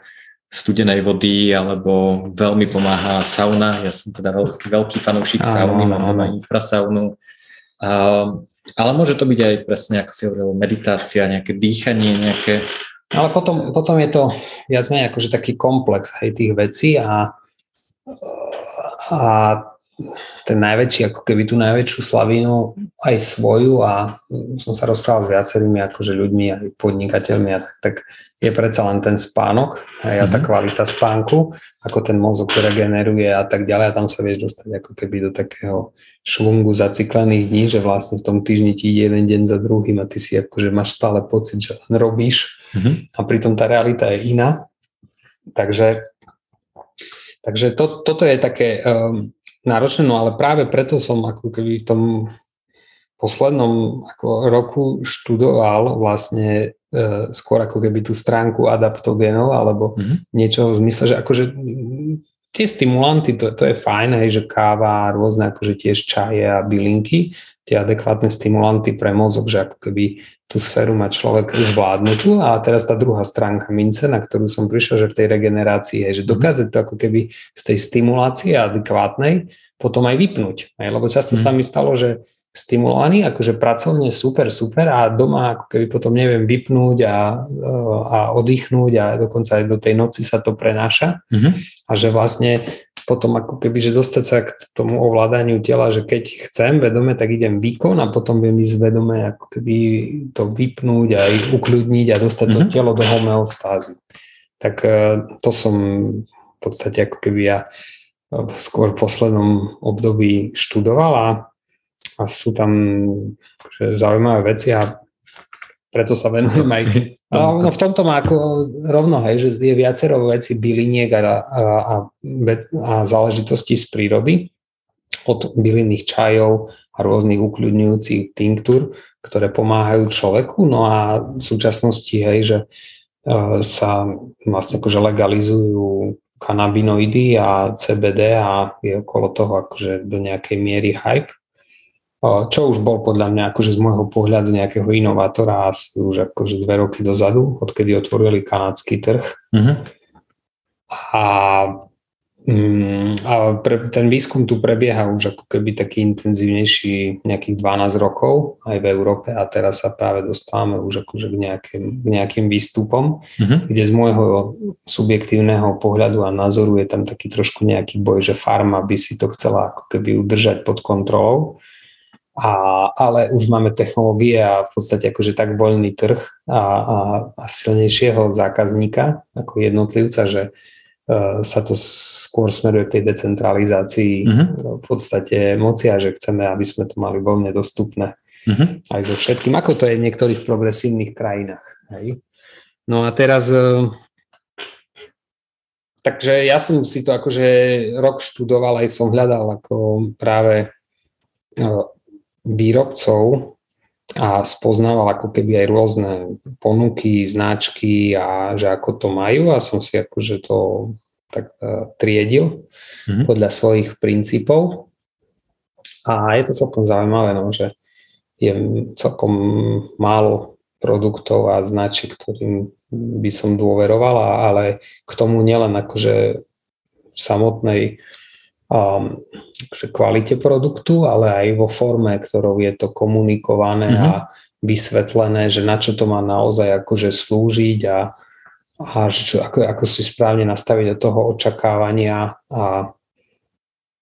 studenej vody alebo veľmi pomáha sauna. Ja som teda veľký, veľký fanúšik sauny, mám doma infrasaunu ale môže to byť aj presne, ako si hovoril, meditácia, nejaké dýchanie, nejaké... Ale potom, potom je to viac menej akože taký komplex hej, tých vecí a, a ten najväčší, ako keby tú najväčšiu slavínu aj svoju a som sa rozprával s viacerými akože ľuďmi aj podnikateľmi a tak, tak je predsa len ten spánok a mm-hmm. tá mhm. kvalita spánku, ako ten mozog regeneruje a tak ďalej a tam sa vieš dostať ako keby do takého švungu zaciklených dní, že vlastne v tom týždni ti ide jeden deň za druhým a ty si akože máš stále pocit, že len robíš mm-hmm. a pritom tá realita je iná. Takže, takže to, toto je také um, náročné, no ale práve preto som ako keby v tom poslednom ako roku študoval vlastne e, skôr ako keby tú stránku adaptogenov alebo mm-hmm. niečo v zmysle, že akože tie stimulanty, to, to je fajn, hej, že káva, rôzne akože tiež čaje a bylinky, tie adekvátne stimulanty pre mozog, že ako keby tú sféru má človek zvládnutú a teraz tá druhá stránka mince, na ktorú som prišiel, že v tej regenerácii je, že mhm. dokáže to ako keby z tej stimulácie adekvátnej potom aj vypnúť. Hej, lebo často mm. sa mi stalo, že stimulovaný, akože pracovne super, super a doma ako keby potom neviem vypnúť a, a oddychnúť a dokonca aj do tej noci sa to prenáša mm-hmm. a že vlastne potom ako keby, že dostať sa k tomu ovládaniu tela, že keď chcem vedome, tak idem výkon a potom viem ísť vedome ako keby to vypnúť a ukľudniť a dostať mm-hmm. to mhm. telo do homeostázy. Tak e, to som v podstate ako keby ja skôr v poslednom období študoval a a sú tam že, zaujímavé veci a preto sa venujem aj... No, no v tomto má ako rovno, hej, že je viacero veci byliniek a, a, a, a záležitostí z prírody, od bylinných čajov a rôznych ukľudňujúcich tinktúr, ktoré pomáhajú človeku. No a v súčasnosti, hej, že uh, sa vlastne akože legalizujú kanabinoidy a CBD a je okolo toho akože do nejakej miery hype čo už bol podľa mňa akože z môjho pohľadu nejakého inovátora asi už akože dve roky dozadu, odkedy otvorili kanadský trh. Mm-hmm. A Mm, a pre, ten výskum tu prebieha už ako keby taký intenzívnejší nejakých 12 rokov aj v Európe a teraz sa práve dostávame už akože k nejakým, k nejakým výstupom, mm-hmm. kde z môjho subjektívneho pohľadu a názoru je tam taký trošku nejaký boj, že farma by si to chcela ako keby udržať pod kontrolou, a, ale už máme technológie a v podstate akože tak voľný trh a, a, a silnejšieho zákazníka ako jednotlivca, že E, sa to skôr smeruje k tej decentralizácii uh-huh. v podstate moci a že chceme, aby sme to mali voľne dostupné uh-huh. aj so všetkým, ako to je v niektorých progresívnych krajinách. Hej. No a teraz e, takže ja som si to akože rok študoval, aj som hľadal ako práve výrobcov a spoznával ako keby aj rôzne ponuky, značky a že ako to majú a som si akože to tak uh, triedil mm-hmm. podľa svojich princípov a je to celkom zaujímavé, no, že je celkom málo produktov a značiek, ktorým by som dôverovala, ale k tomu nielen akože samotnej um, kvalite produktu, ale aj vo forme, ktorou je to komunikované mm-hmm. a vysvetlené, že na čo to má naozaj akože slúžiť a, a že čo, ako, ako si správne nastaviť do toho očakávania a,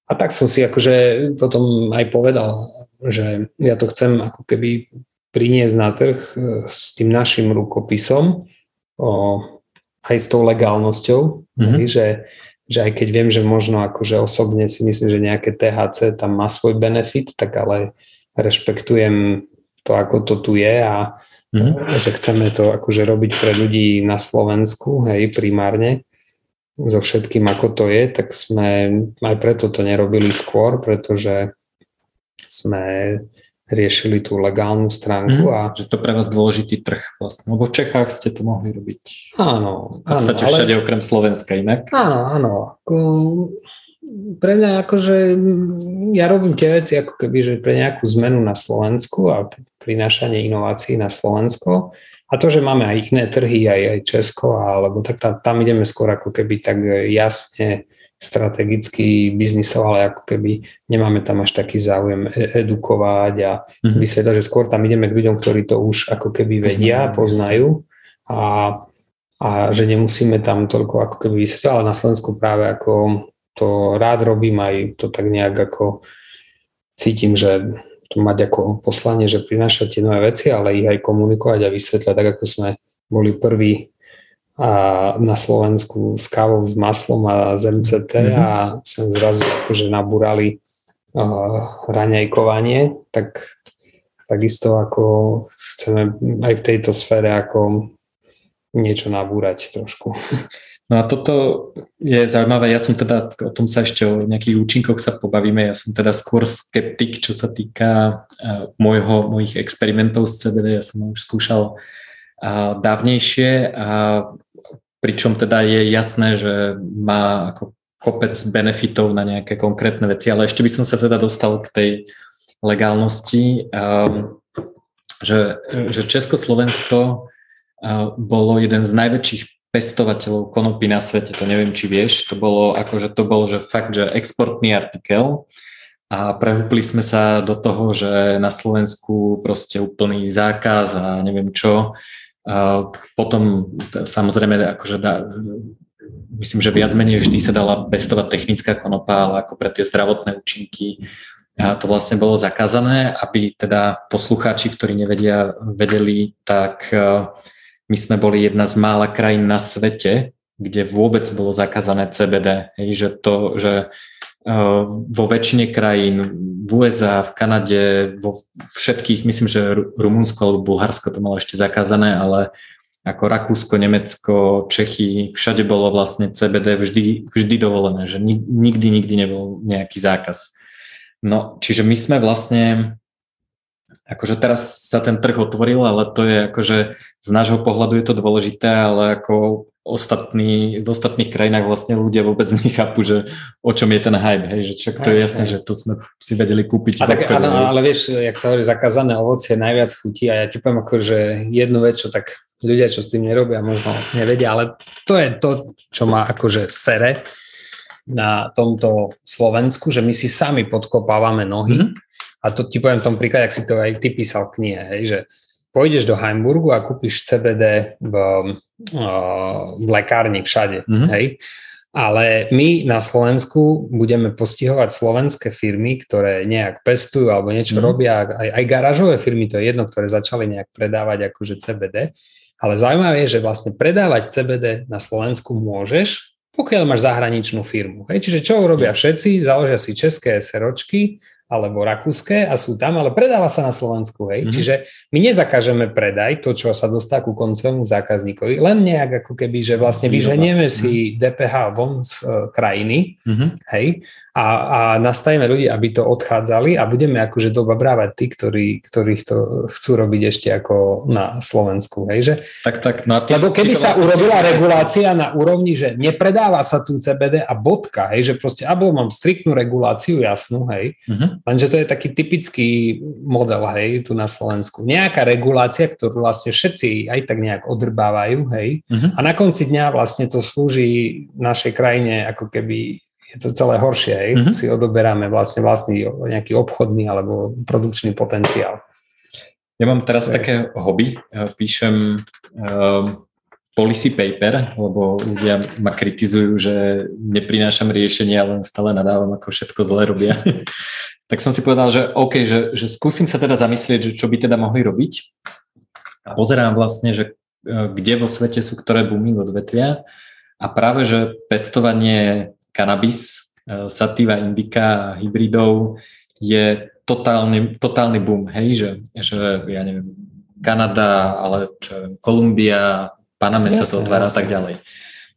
a tak som si akože potom aj povedal, že ja to chcem ako keby priniesť na trh e, s tým našim rukopisom, o, aj s tou legálnosťou, mm-hmm. že že aj keď viem, že možno akože osobne si myslím, že nejaké THC tam má svoj benefit, tak ale rešpektujem to, ako to tu je a mm-hmm. že chceme to akože robiť pre ľudí na Slovensku, hej, primárne so všetkým, ako to je, tak sme aj preto to nerobili skôr, pretože sme riešili tú legálnu stránku. Mm, a... Že to pre vás dôležitý trh vlastne, lebo v Čechách ste to mohli robiť. Áno. V podstate áno, všade ale... okrem Slovenska inak. Áno, áno. Ako, pre mňa akože ja robím tie veci ako keby, že pre nejakú zmenu na Slovensku a prinášanie inovácií na Slovensko. A to, že máme aj iné trhy, aj, aj Česko, alebo tak tam, tam ideme skôr ako keby tak jasne strategicky biznisov, ale ako keby nemáme tam až taký záujem e- edukovať a mm-hmm. vysvetľať, že skôr tam ideme k ľuďom, ktorí to už ako keby vedia, poznajú a, a že nemusíme tam toľko ako keby vysvetľať, ale na Slovensku práve ako to rád robím, aj to tak nejak ako cítim, že to mať ako poslanie, že prinášať tie nové veci, ale ich aj komunikovať a vysvetľať, tak ako sme boli prví a na Slovensku s kávou s maslom a z MCT a sme zrazu akože nabúrali uh, raňajkovanie, tak takisto ako chceme aj v tejto sfére ako niečo nabúrať trošku. No a toto je zaujímavé, ja som teda, o tom sa ešte o nejakých účinkoch sa pobavíme, ja som teda skôr skeptik, čo sa týka uh, môjho, mojich experimentov s CBD, ja som už skúšal uh, dávnejšie. A pričom teda je jasné, že má ako kopec benefitov na nejaké konkrétne veci, ale ešte by som sa teda dostal k tej legálnosti, um, že, že Československo uh, bolo jeden z najväčších pestovateľov konopy na svete, to neviem, či vieš, to bolo ako, že to bol, že fakt, že exportný artikel. A prehúpli sme sa do toho, že na Slovensku proste úplný zákaz a neviem čo, potom samozrejme, akože dá, myslím, že viac menej vždy sa dala pestovať technická konopa, ale ako pre tie zdravotné účinky a to vlastne bolo zakázané, aby teda poslucháči, ktorí nevedia, vedeli, tak e, my sme boli jedna z mála krajín na svete, kde vôbec bolo zakázané CBD. Hej, že to, že vo väčšine krajín, v USA, v Kanade, vo všetkých, myslím, že Rumunsko alebo Bulharsko to malo ešte zakázané, ale ako Rakúsko, Nemecko, Čechy, všade bolo vlastne CBD vždy, vždy dovolené, že nikdy, nikdy nebol nejaký zákaz. No, čiže my sme vlastne, akože teraz sa ten trh otvoril, ale to je akože z nášho pohľadu je to dôležité, ale ako ostatní, v ostatných krajinách vlastne ľudia vôbec nechápu, že o čom je ten hype, hej, že však to je jasné, že to sme si vedeli kúpiť. A tak, áno, ale vieš, jak sa hovorí, zakázané ovocie najviac chutí a ja ti poviem ako, že jednu vec, čo tak ľudia, čo s tým nerobia, možno nevedia, ale to je to, čo má akože sere na tomto Slovensku, že my si sami podkopávame nohy mm-hmm. a to ti poviem v tom príklade, ak si to aj ty písal knihe, hej, že pôjdeš do Heimburgu a kúpiš CBD v, v lekárni všade, mm-hmm. hej. Ale my na Slovensku budeme postihovať slovenské firmy, ktoré nejak pestujú alebo niečo mm. robia, aj, aj garážové firmy, to je jedno, ktoré začali nejak predávať akože CBD. Ale zaujímavé je, že vlastne predávať CBD na Slovensku môžeš, pokiaľ máš zahraničnú firmu. Hej? Čiže čo urobia všetci? Založia si české seročky, alebo rakúske a sú tam, ale predáva sa na Slovensku. Hej. Mm-hmm. Čiže my nezakážeme predaj, to, čo sa dostá ku koncovému zákazníkovi, len nejak ako keby, že vlastne vyženieme si DPH von z uh, krajiny, mm-hmm. hej, a, a nastavíme ľudí, aby to odchádzali a budeme akože doba brávať tí, ktorí, ktorých to chcú robiť ešte ako na Slovensku. Hej, že? Tak, tak, no ty, Lebo keby sa vlastne urobila regulácia na úrovni, že nepredáva sa tu CBD a bodka, hej, že proste, alebo mám striktnú reguláciu, jasnú, hej, uh-huh. lenže to je taký typický model, hej, tu na Slovensku. Nejaká regulácia, ktorú vlastne všetci aj tak nejak odrbávajú, hej, uh-huh. a na konci dňa vlastne to slúži našej krajine ako keby je to celé horšie, hej? Mm-hmm. si odoberáme vlastne vlastný nejaký obchodný alebo produkčný potenciál. Ja mám teraz je. také hobby, píšem um, policy paper, lebo ľudia ma kritizujú, že neprinášam riešenie, ale stále nadávam, ako všetko zle robia. tak som si povedal, že OK, že, že skúsim sa teda zamyslieť, že čo by teda mohli robiť. A pozerám vlastne, že e, kde vo svete sú ktoré bumy odvetvia a práve, že pestovanie kanabis, e, sativa indica a hybridov je totálny, totálny boom, hej, že, že ja neviem, Kanada, ale čo Kolumbia, Paname sa to otvára a tak ďalej.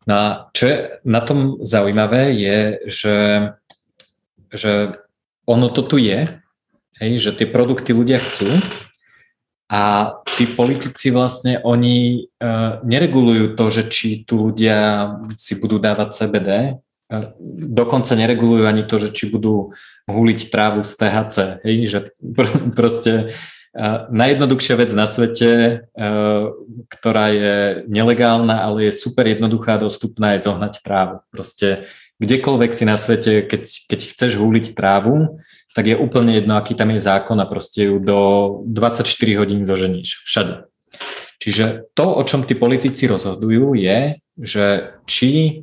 No a čo je na tom zaujímavé je, že, že ono to tu je, hej, že tie produkty ľudia chcú a tí politici vlastne, oni uh, neregulujú to, že či tu ľudia si budú dávať CBD, dokonca neregulujú ani to, že či budú húliť trávu z THC. Hej, že pr- proste najjednoduchšia vec na svete, ktorá je nelegálna, ale je super jednoduchá dostupná, je zohnať trávu. Proste kdekoľvek si na svete, keď, keď chceš húliť trávu, tak je úplne jedno, aký tam je zákon a proste ju do 24 hodín zoženíš. Všade. Čiže to, o čom tí politici rozhodujú, je, že či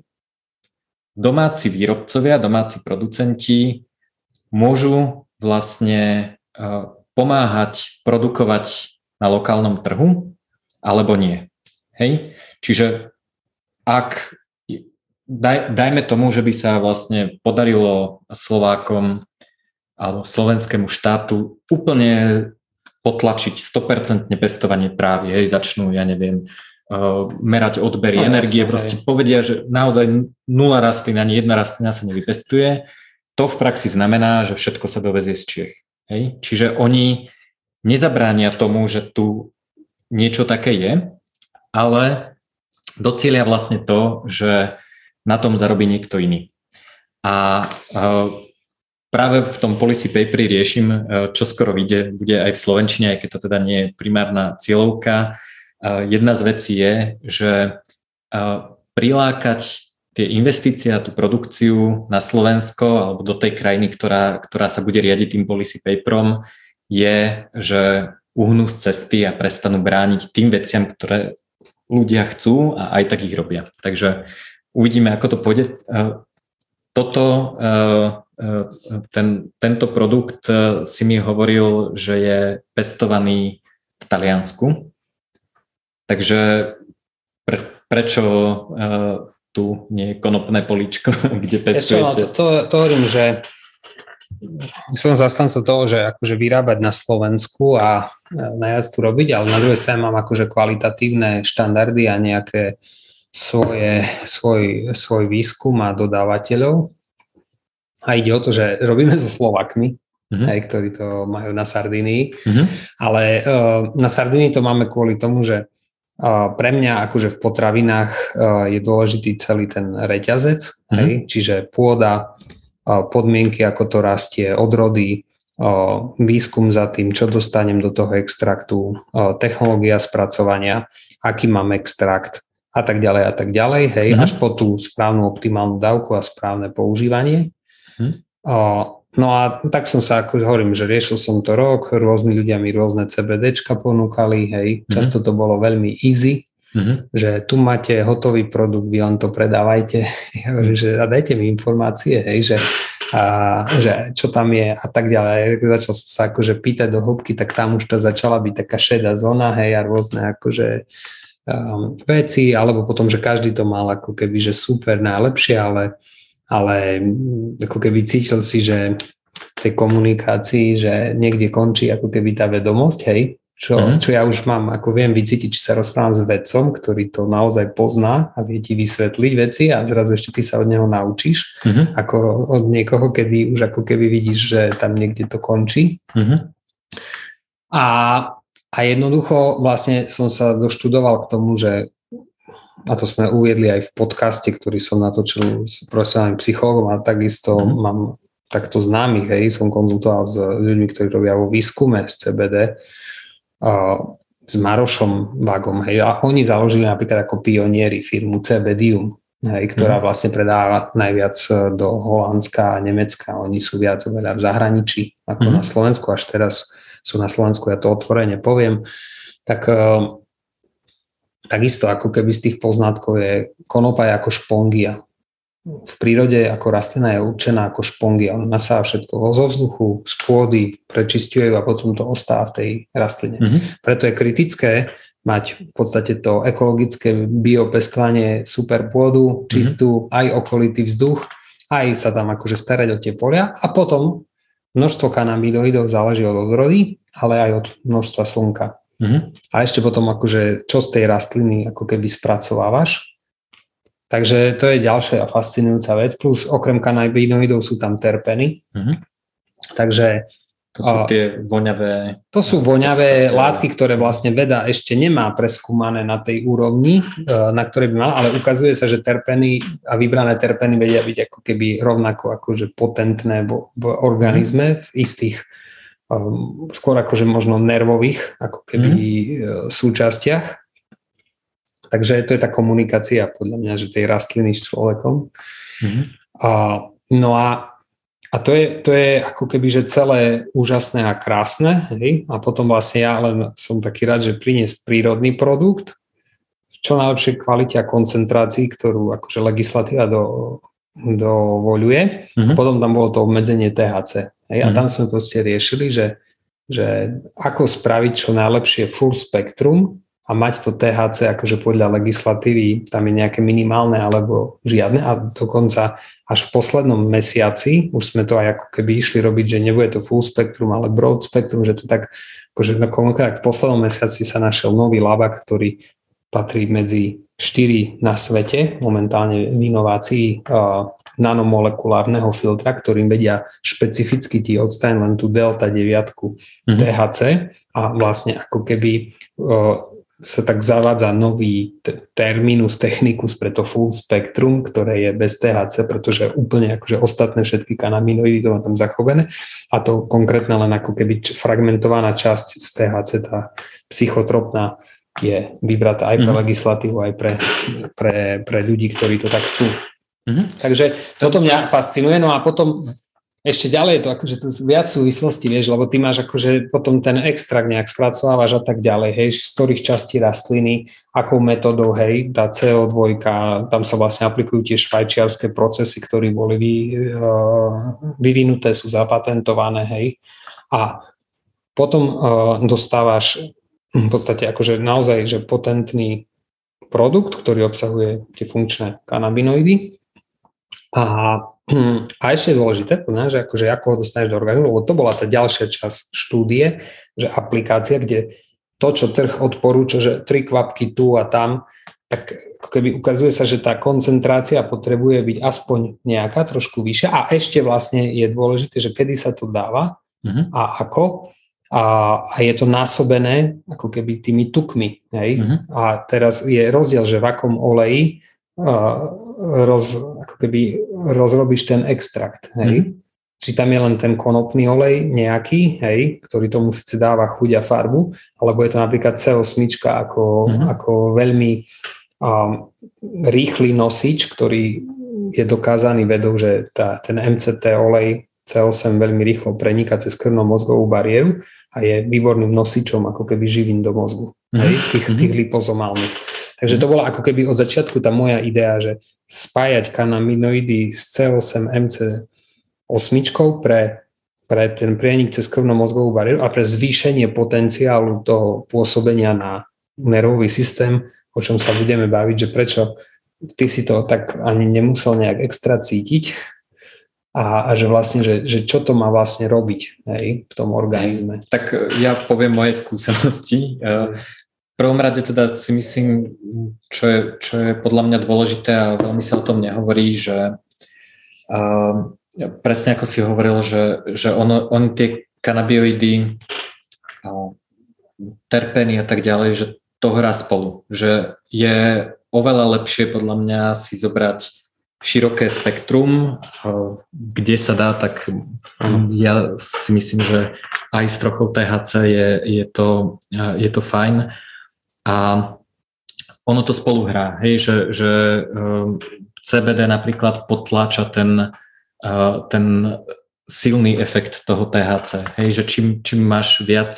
domáci výrobcovia, domáci producenti môžu vlastne e, pomáhať produkovať na lokálnom trhu alebo nie. Hej? Čiže ak daj, dajme tomu, že by sa vlastne podarilo Slovákom alebo slovenskému štátu úplne potlačiť 100% pestovanie trávy, hej, začnú, ja neviem, merať odbery no, energie, proste hej. povedia, že naozaj nula rastlín, ani jedna rastlina sa nevypestuje. To v praxi znamená, že všetko sa dovezie z Čiech. Hej? Čiže oni nezabránia tomu, že tu niečo také je, ale docielia vlastne to, že na tom zarobí niekto iný. A uh, práve v tom policy paperi riešim, uh, čo skoro vyjde, bude aj v Slovenčine, aj keď to teda nie je primárna cieľovka, Jedna z vecí je, že prilákať tie investície a tú produkciu na Slovensko alebo do tej krajiny, ktorá, ktorá sa bude riadiť tým policy paperom, je, že uhnú z cesty a prestanú brániť tým veciam, ktoré ľudia chcú a aj tak ich robia. Takže uvidíme, ako to pôjde. Toto, ten, tento produkt si mi hovoril, že je pestovaný v Taliansku, Takže pre, prečo uh, tu nie je konopné políčko, kde pestujete? Ešte, to, to, to hovorím, že som zastanca toho, že akože vyrábať na Slovensku a e, najviac tu robiť, ale na druhej strane mám akože kvalitatívne štandardy a nejaké svoje, svoj, svoj výskum a dodávateľov. A ide o to, že robíme so Slovakmi, mm-hmm. aj, ktorí to majú na Sardinii, mm-hmm. ale uh, na Sardinii to máme kvôli tomu, že pre mňa akože v potravinách je dôležitý celý ten reťazec, mm-hmm. hej? čiže pôda, podmienky, ako to rastie, odrody, výskum za tým, čo dostanem do toho extraktu, technológia spracovania, aký mám extrakt a tak ďalej a tak ďalej, hej, mm-hmm. až po tú správnu optimálnu dávku a správne používanie. Mm-hmm. No a tak som sa, ako hovorím, že riešil som to rok, rôzni ľudia mi rôzne CBDčka ponúkali, hej, mm-hmm. často to bolo veľmi easy, mm-hmm. že tu máte hotový produkt, vy len to predávajte že, a dajte mi informácie, hej, že, a, že čo tam je a tak ďalej. Začal som sa akože pýtať do hĺbky, tak tam už to začala byť taká šedá zóna, hej, a rôzne akože um, veci, alebo potom, že každý to mal ako keby, že super, najlepšie, ale ale ako keby cítil si, že v tej komunikácii, že niekde končí ako keby tá vedomosť, hej, čo, uh-huh. čo ja už mám, ako viem vycítiť, či sa rozprávam s vedcom, ktorý to naozaj pozná a vie ti vysvetliť veci a zrazu ešte ty sa od neho naučíš, uh-huh. ako od niekoho, kedy už ako keby vidíš, že tam niekde to končí. Uh-huh. A, a jednoducho vlastne som sa doštudoval k tomu, že a to sme uviedli aj v podcaste, ktorý som natočil s profesionálnym psychologom a takisto mm. mám takto známych, hej, som konzultoval s ľuďmi, ktorí robia vo výskume z CBD, uh, s Marošom Vagom, hej, a oni založili napríklad ako pionieri firmu CBDium, hej, ktorá mm. vlastne predáva najviac do Holandska a Nemecka, oni sú viac oveľa v zahraničí ako mm. na Slovensku, až teraz sú na Slovensku, ja to otvorene poviem, tak uh, Takisto ako keby z tých poznatkov je konopa je ako špongia. V prírode ako rastlina je určená ako špongia. Ona nasáva všetko zo vzduchu, z pôdy, prečistuje ju a potom to ostáva v tej rastline. Mm-hmm. Preto je kritické mať v podstate to ekologické biopestovanie super pôdu, mhm. čistú, mm-hmm. aj okolitý vzduch, aj sa tam akože starať o tie polia a potom množstvo kanabinoidov záleží od odrody, ale aj od množstva slnka. Mm-hmm. A ešte potom akože čo z tej rastliny ako keby spracovávaš. Takže to je ďalšia fascinujúca vec. Plus okrem kanabinoidov sú tam terpeny. Mm-hmm. Takže to sú tie voňavé... To sú voňavé látky, ktoré vlastne veda ešte nemá preskúmané na tej úrovni, e, na ktorej by mal, ale ukazuje sa, že terpeny a vybrané terpeny vedia byť ako keby rovnako akože potentné v, v organizme v istých skôr akože možno nervových ako keby mm. súčastiach. Takže to je tá komunikácia podľa mňa, že tej rastliny s človekom. Mm. A, no a, a to, je, to je ako keby, že celé úžasné a krásne. Hej? A potom vlastne ja len som taký rád, že priniesť prírodný produkt v čo najlepšej kvalite a koncentrácii, ktorú akože legislatíva do, dovoluje. Mm-hmm. A potom tam bolo to obmedzenie THC. Hej? Mm-hmm. A tam sme proste riešili, že, že ako spraviť čo najlepšie full spektrum a mať to THC akože podľa legislatívy, tam je nejaké minimálne alebo žiadne a dokonca až v poslednom mesiaci už sme to aj ako keby išli robiť, že nebude to full spektrum, ale broad spektrum, že to tak akože no, v poslednom mesiaci sa našiel nový labak, ktorý patrí medzi 4 na svete, momentálne v inovácii nanomolekulárneho filtra, ktorým vedia špecificky ti odstať len tú delta 9 mm-hmm. THC a vlastne ako keby sa tak zavádza nový t- terminus technicus pre to full spektrum, ktoré je bez THC, pretože úplne akože ostatné všetky kanaminoidy to má tam zachované a to konkrétne len ako keby fragmentovaná časť z THC, tá psychotropná je vybratá aj pre mm-hmm. legislatívu, aj pre, pre, pre ľudí, ktorí to tak chcú. Mm-hmm. Takže toto mňa fascinuje. No a potom ešte ďalej je to akože to viac súvislosti, vieš, lebo ty máš akože potom ten extrakt nejak spracovávaš a tak ďalej, hej, z ktorých častí rastliny, akou metodou, hej, tá CO2, tam sa vlastne aplikujú tie švajčiarske procesy, ktoré boli vy, uh, vyvinuté, sú zapatentované, hej, a potom uh, dostávaš v podstate akože naozaj, že potentný produkt, ktorý obsahuje tie funkčné kanabinoidy. A, a ešte je dôležité, že akože ako ho dostaneš do organizmu, lebo to bola tá ďalšia časť štúdie, že aplikácia, kde to, čo trh odporúča, že tri kvapky tu a tam, tak ako keby ukazuje sa, že tá koncentrácia potrebuje byť aspoň nejaká, trošku vyššia a ešte vlastne je dôležité, že kedy sa to dáva uh-huh. a ako a, a je to násobené ako keby tými tukmi. Hej? Uh-huh. A teraz je rozdiel, že v akom oleji uh, roz, ako keby rozrobíš ten extrakt. Hej? Uh-huh. Či tam je len ten konopný olej nejaký, hej, ktorý tomu síce dáva chuť a farbu, alebo je to napríklad CO8 ako, uh-huh. ako veľmi um, rýchly nosič, ktorý je dokázaný vedou, že tá, ten MCT olej CO8 veľmi rýchlo preniká cez krvno-mozgovú bariéru a je výborným nosičom ako keby živín do mozgu, hej, tých, mhm. tých lipozomálnych. Takže to bola ako keby od začiatku tá moja idea, že spájať kanaminoidy s CO8 MC8 pre, pre ten prienik cez krvno-mozgovú bariéru a pre zvýšenie potenciálu toho pôsobenia na nervový systém, o čom sa budeme baviť, že prečo ty si to tak ani nemusel nejak extra cítiť, a, a že vlastne, že, že čo to má vlastne robiť hej, v tom organizme. Tak e, ja poviem moje skúsenosti. E, v prvom rade teda si myslím, čo je, čo je podľa mňa dôležité a veľmi sa o tom nehovorí, že uh, presne ako si hovoril, že, že ono, on tie kanabioidy, uh, a tak ďalej, že to hrá spolu. Že je oveľa lepšie podľa mňa si zobrať široké spektrum, kde sa dá, tak ja si myslím, že aj s trochou THC je, je, to, je to fajn. A ono to spolu hrá, hej, že, že um, CBD napríklad potláča ten, ten silný efekt toho THC. Hej, že čím, čím máš viac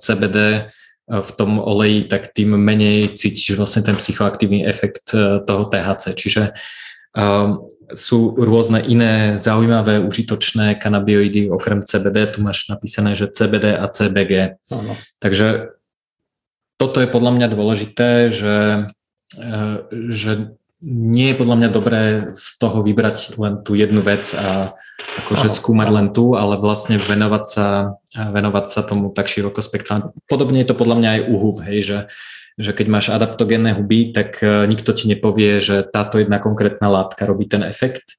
CBD v tom oleji, tak tým menej cítiš vlastne ten psychoaktívny efekt toho THC. Čiže uh, sú rôzne iné zaujímavé, užitočné kanabioidy okrem CBD. Tu máš napísané, že CBD a CBG. Ano. Takže toto je podľa mňa dôležité, že, uh, že nie je podľa mňa dobré z toho vybrať len tú jednu vec a akože skúmať len tú, ale vlastne venovať sa, venovať sa tomu tak široko spektrálne. Podobne je to podľa mňa aj u hub, hej, že že keď máš adaptogénne huby, tak e, nikto ti nepovie, že táto jedna konkrétna látka robí ten efekt,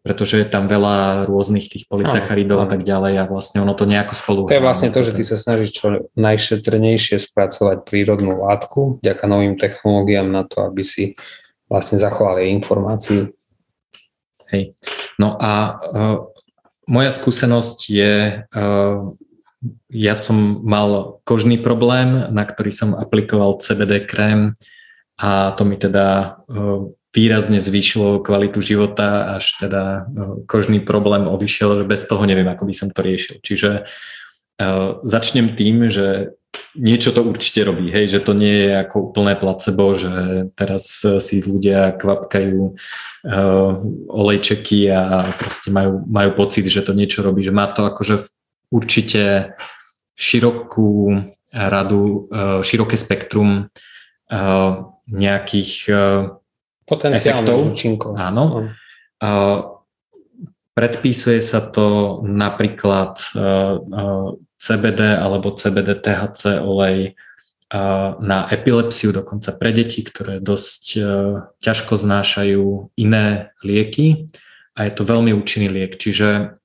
pretože je tam veľa rôznych tých polysacharidov a tak ďalej a vlastne ono to nejako spolu... To je vlastne to, že ty sa snažíš čo najšetrnejšie spracovať prírodnú látku, ďaká novým technológiám na to, aby si vlastne zachovali informáciu. Hej. No a uh, moja skúsenosť je uh, ja som mal kožný problém, na ktorý som aplikoval CBD krém a to mi teda e, výrazne zvýšilo kvalitu života, až teda e, kožný problém obišiel, že bez toho neviem, ako by som to riešil. Čiže uh, začnem tým, že niečo to určite robí, hej, že to nie je ako úplné placebo, že teraz si ľudia kvapkajú uh, olejčeky a proste majú, majú pocit, že to niečo robí, že má to akože určite širokú radu, e, široké spektrum e, nejakých efektov. účinkov. Áno. Predpísuje sa to napríklad CBD alebo CBD THC olej na epilepsiu, dokonca pre deti, ktoré dosť ťažko znášajú iné lieky a je to veľmi účinný liek. Čiže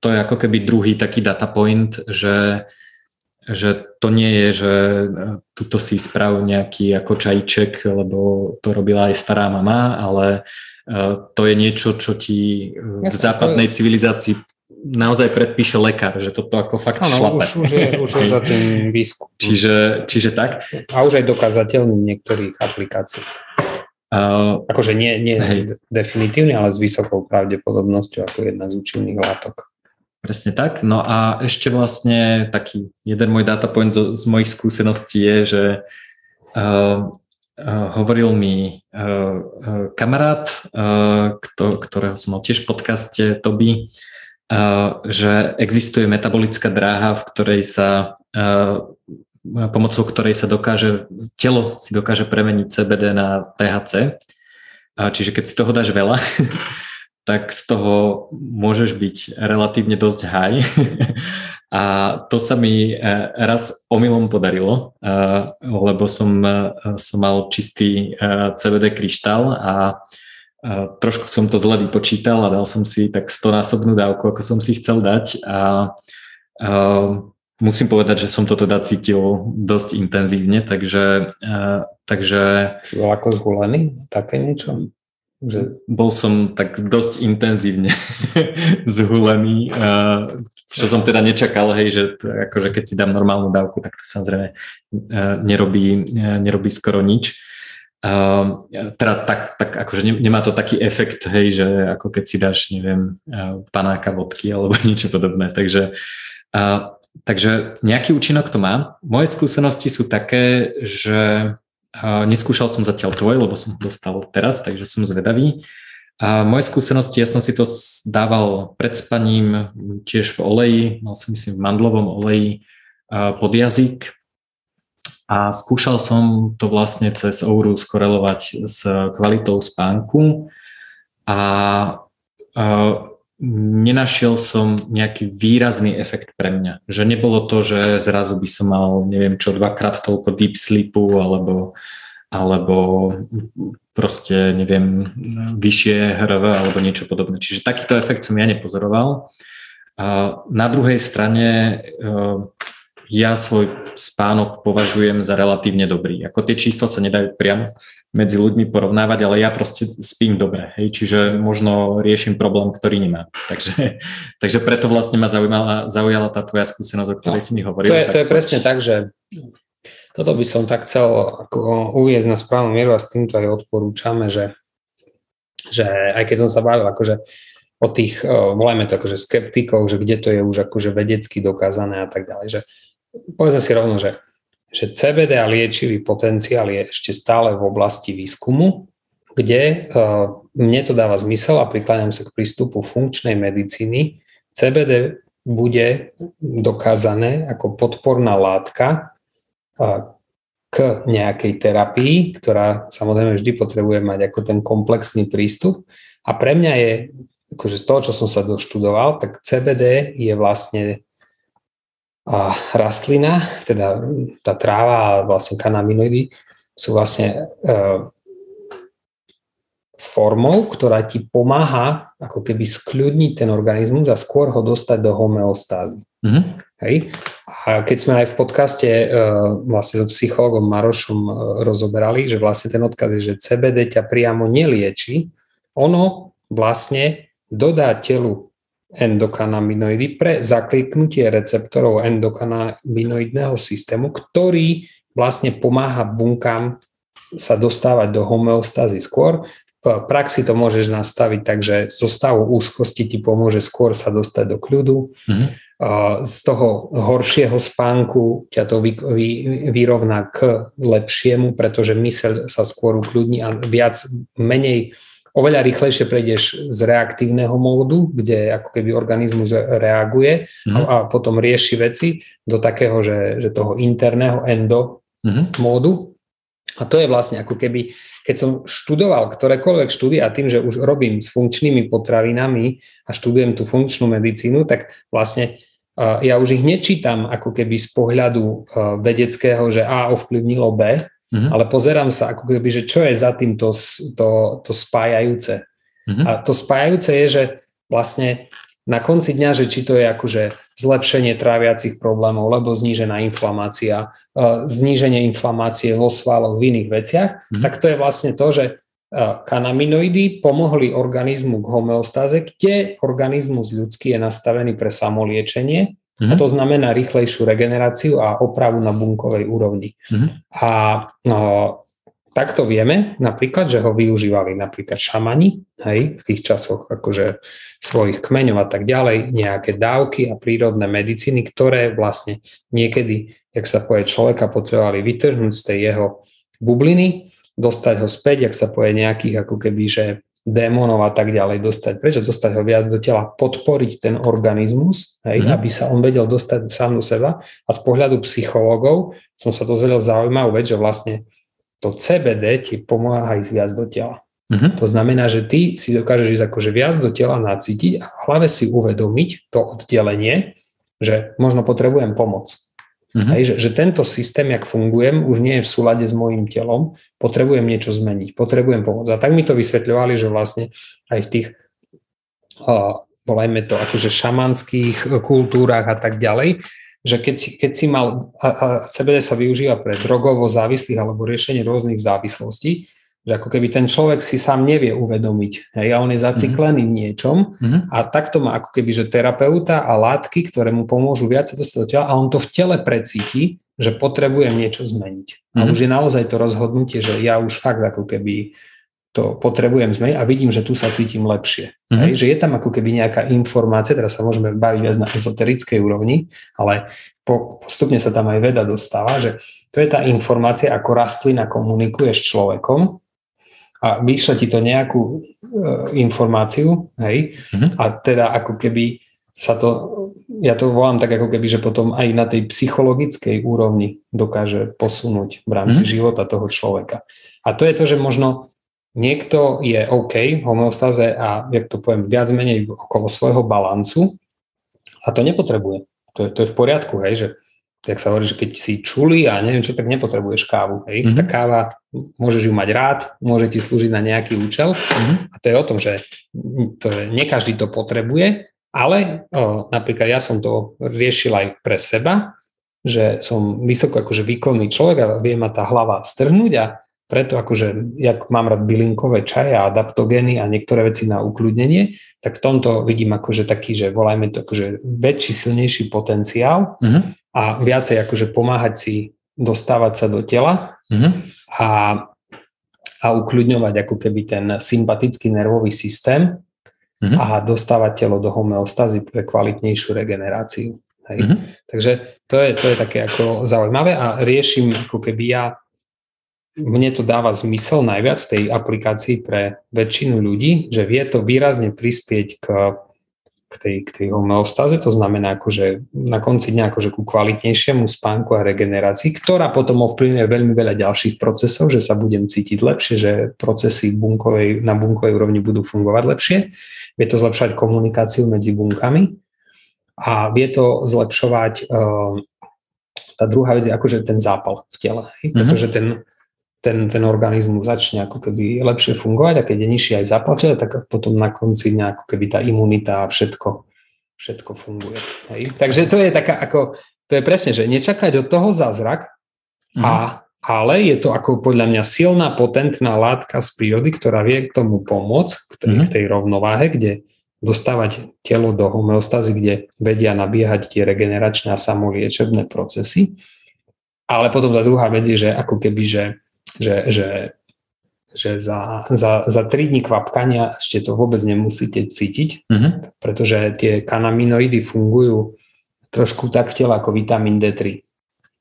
to je ako keby druhý taký data point, že, že to nie je, že tuto si sprav nejaký ako čajček, lebo to robila aj stará mama, ale uh, to je niečo, čo ti v západnej civilizácii naozaj predpíše lekár, že toto ako fakt ano, šlape. Už, už, je, už je za tým výskum. Čiže, čiže tak. A už aj dokázateľný niektorých aplikácií. Uh, akože nie, nie definitívne, ale s vysokou pravdepodobnosťou ako jedna z účinných látok. Presne tak. No a ešte vlastne taký jeden môj data point z, z mojich skúseností je, že uh, uh, hovoril mi uh, uh, kamarát, kto, ktorého som mal tiež v podcaste, Toby, že existuje metabolická dráha, v ktorej sa pomocou ktorej sa dokáže, telo si dokáže premeniť CBD na THC. Čiže keď si toho dáš veľa, tak z toho môžeš byť relatívne dosť high. A to sa mi e, raz omylom podarilo, e, lebo som, e, som mal čistý CBD kryštál a trošku som to zle vypočítal a dal som si tak 100 násobnú dávku, ako som si chcel dať a musím povedať, že som to teda cítil dosť intenzívne, takže... Takže ako zhulený? Také niečo? Že... Bol som tak dosť intenzívne zhulený, čo som teda nečakal, hej, že akože keď si dám normálnu dávku, tak to samozrejme uh, nerobí, uh, nerobí skoro nič. Uh, teda tak, tak akože nemá to taký efekt, hej, že ako keď si dáš, neviem, panáka vodky alebo niečo podobné. Takže, takže nejaký účinok to má. Moje skúsenosti sú také, že neskúšal som zatiaľ tvoj, lebo som ho dostal teraz, takže som zvedavý. A moje skúsenosti, ja som si to dával pred spaním tiež v oleji, mal som myslím v mandlovom oleji pod jazyk, a skúšal som to vlastne cez Ouru skorelovať s kvalitou spánku a, a nenašiel som nejaký výrazný efekt pre mňa. Že nebolo to, že zrazu by som mal, neviem čo, dvakrát toľko deep sleepu alebo, alebo proste, neviem, vyššie HRV alebo niečo podobné. Čiže takýto efekt som ja nepozoroval. A na druhej strane ja svoj spánok považujem za relatívne dobrý. Ako tie čísla sa nedajú priamo medzi ľuďmi porovnávať, ale ja proste spím dobre, hej, čiže možno riešim problém, ktorý nemá. Takže, takže preto vlastne ma zaujímala, zaujala tá tvoja skúsenosť, o ktorej no, si mi hovoril. To je, to je presne tak, že toto by som tak chcel ako uviezť na správnu mieru a s týmto aj odporúčame, že, že aj keď som sa bavil akože o tých, volajme to akože skeptikov, že kde to je už akože vedecky dokázané a tak ďalej, že povedzme si rovno, že, že CBD a liečivý potenciál je ešte stále v oblasti výskumu, kde uh, mne to dáva zmysel a prikláňam sa k prístupu funkčnej medicíny. CBD bude dokázané ako podporná látka uh, k nejakej terapii, ktorá samozrejme vždy potrebuje mať ako ten komplexný prístup. A pre mňa je, akože z toho, čo som sa doštudoval, tak CBD je vlastne rastlina, teda tá tráva a vlastne kanaminoidy sú vlastne e, formou, ktorá ti pomáha ako keby skľudniť ten organizmus a skôr ho dostať do homeostázy. Mm-hmm. Hej? A keď sme aj v podcaste e, vlastne so psychologom Marošom e, rozoberali, že vlastne ten odkaz je, že CBD ťa priamo nelieči, ono vlastne dodá telu endokanaminoidy pre zakliknutie receptorov endokanaminoidného systému, ktorý vlastne pomáha bunkám sa dostávať do homeostázy skôr. V praxi to môžeš nastaviť tak, že zo stavu úzkosti ti pomôže skôr sa dostať do kľudu. Mm-hmm. Z toho horšieho spánku ťa to vy, vy, vyrovná k lepšiemu, pretože myseľ sa skôr ukľudní a viac, menej oveľa rýchlejšie prejdeš z reaktívneho módu, kde ako keby organizmus reaguje mm-hmm. a, a potom rieši veci do takého, že, že toho interného endo mm-hmm. módu. A to je vlastne ako keby, keď som študoval ktorékoľvek štúdie a tým, že už robím s funkčnými potravinami a študujem tú funkčnú medicínu, tak vlastne ja už ich nečítam ako keby z pohľadu vedeckého, že A ovplyvnilo B, Mm-hmm. Ale pozerám sa ako keby, že čo je za tým to, to, to spájajúce. Mm-hmm. A to spájajúce je, že vlastne na konci dňa, že či to je akože zlepšenie tráviacich problémov, lebo znížená inflamácia, uh, zníženie inflamácie vo svaloch, v iných veciach, mm-hmm. tak to je vlastne to, že uh, kanaminoidy pomohli organizmu k homeostáze, kde organizmus ľudský je nastavený pre samoliečenie Mm-hmm. A to znamená rýchlejšiu regeneráciu a opravu na bunkovej úrovni. Mm-hmm. A no, takto vieme napríklad, že ho využívali napríklad šamani, hej, v tých časoch akože svojich kmeňov a tak ďalej, nejaké dávky a prírodné medicíny, ktoré vlastne niekedy, jak sa povie človeka, potrebovali vytrhnúť z tej jeho bubliny, dostať ho späť, ak sa povie nejakých ako keby, že démonov a tak ďalej dostať. Prečo dostať ho viac do tela? Podporiť ten organizmus, hej, mm. aby sa on vedel dostať sám do seba. A z pohľadu psychológov som sa dozvedel zaujímavú vec, že vlastne to CBD ti pomáha ísť viac do tela. Mm-hmm. To znamená, že ty si dokážeš ísť akože viac do tela nacítiť a v hlave si uvedomiť to oddelenie, že možno potrebujem pomoc. Mm-hmm. Hej, že, že tento systém, jak fungujem, už nie je v súlade s môjim telom, potrebujem niečo zmeniť, potrebujem pomoc. A tak mi to vysvetľovali, že vlastne aj v tých, uh, volajme to, akože šamanských kultúrach a tak ďalej, že keď si, keď si mal, a, a CBD sa využíva pre drogovo závislých alebo riešenie rôznych závislostí, že ako keby ten človek si sám nevie uvedomiť, hej, a on je zaciklený mm-hmm. v niečom mm-hmm. a takto má ako keby, že terapeuta a látky, ktoré mu pomôžu viac dostať do tela a on to v tele precíti, že potrebujem niečo zmeniť. Mm-hmm. A mhm. už je naozaj to rozhodnutie, že ja už fakt ako keby to potrebujem zmeniť a vidím, že tu sa cítim lepšie. Mm-hmm. Hej, že je tam ako keby nejaká informácia, teraz sa môžeme baviť viac na ezoterickej úrovni, ale po, postupne sa tam aj veda dostáva, že to je tá informácia, ako rastlina komunikuje s človekom a vyšle ti to nejakú e, informáciu, hej, mm-hmm. a teda ako keby sa to, ja to volám tak ako keby, že potom aj na tej psychologickej úrovni dokáže posunúť v rámci mm-hmm. života toho človeka. A to je to, že možno niekto je OK v homeostáze a, jak to poviem, viac menej okolo svojho balancu a to nepotrebuje. To je, to je v poriadku, hej, že tak sa hovorí, že keď si čuli a neviem čo, tak nepotrebuješ kávu. Hej? Mm-hmm. Tá káva, môžeš ju mať rád, môže ti slúžiť na nejaký účel mm-hmm. a to je o tom, že to nie každý to potrebuje, ale o, napríklad ja som to riešil aj pre seba, že som vysoko akože výkonný človek a vie ma tá hlava strhnúť a preto akože, jak mám rád bylinkové čaje a adaptogény a niektoré veci na ukľudnenie, tak v tomto vidím akože taký, že volajme to akože väčší, silnejší potenciál uh-huh. a viacej akože pomáhať si dostávať sa do tela uh-huh. a, a ukľudňovať ako keby ten sympatický nervový systém uh-huh. a dostávať telo do homeostazy pre kvalitnejšiu regeneráciu. Hej. Uh-huh. Takže to je, to je také ako zaujímavé a riešim ako keby ja mne to dáva zmysel najviac v tej aplikácii pre väčšinu ľudí, že vie to výrazne prispieť k, k, tej, k tej homeostáze, to znamená akože na konci dňa akože ku kvalitnejšiemu spánku a regenerácii, ktorá potom ovplyvňuje veľmi veľa ďalších procesov, že sa budem cítiť lepšie, že procesy bunkovej, na bunkovej úrovni budú fungovať lepšie, vie to zlepšovať komunikáciu medzi bunkami a vie to zlepšovať uh, tá druhá vec je akože ten zápal v tele, mm-hmm. pretože ten ten, ten organizmus začne ako keby lepšie fungovať a keď je nižší aj zaplatené, tak potom na konci dňa ako keby tá imunita a všetko, všetko funguje. Hej? Takže to je taká ako, to je presne, že nečakať od toho zázrak, a, ale je to ako podľa mňa silná, potentná látka z prírody, ktorá vie k tomu pomôcť, k tej, mm. k tej rovnováhe, kde dostávať telo do homeostázy, kde vedia nabiehať tie regeneračné a samoliečebné procesy. Ale potom tá druhá vec je, že ako keby, že že, že, že za, za, za 3 dní kvapkania ešte to vôbec nemusíte cítiť, mm-hmm. pretože tie kanaminoidy fungujú trošku tak v tele ako vitamín D3,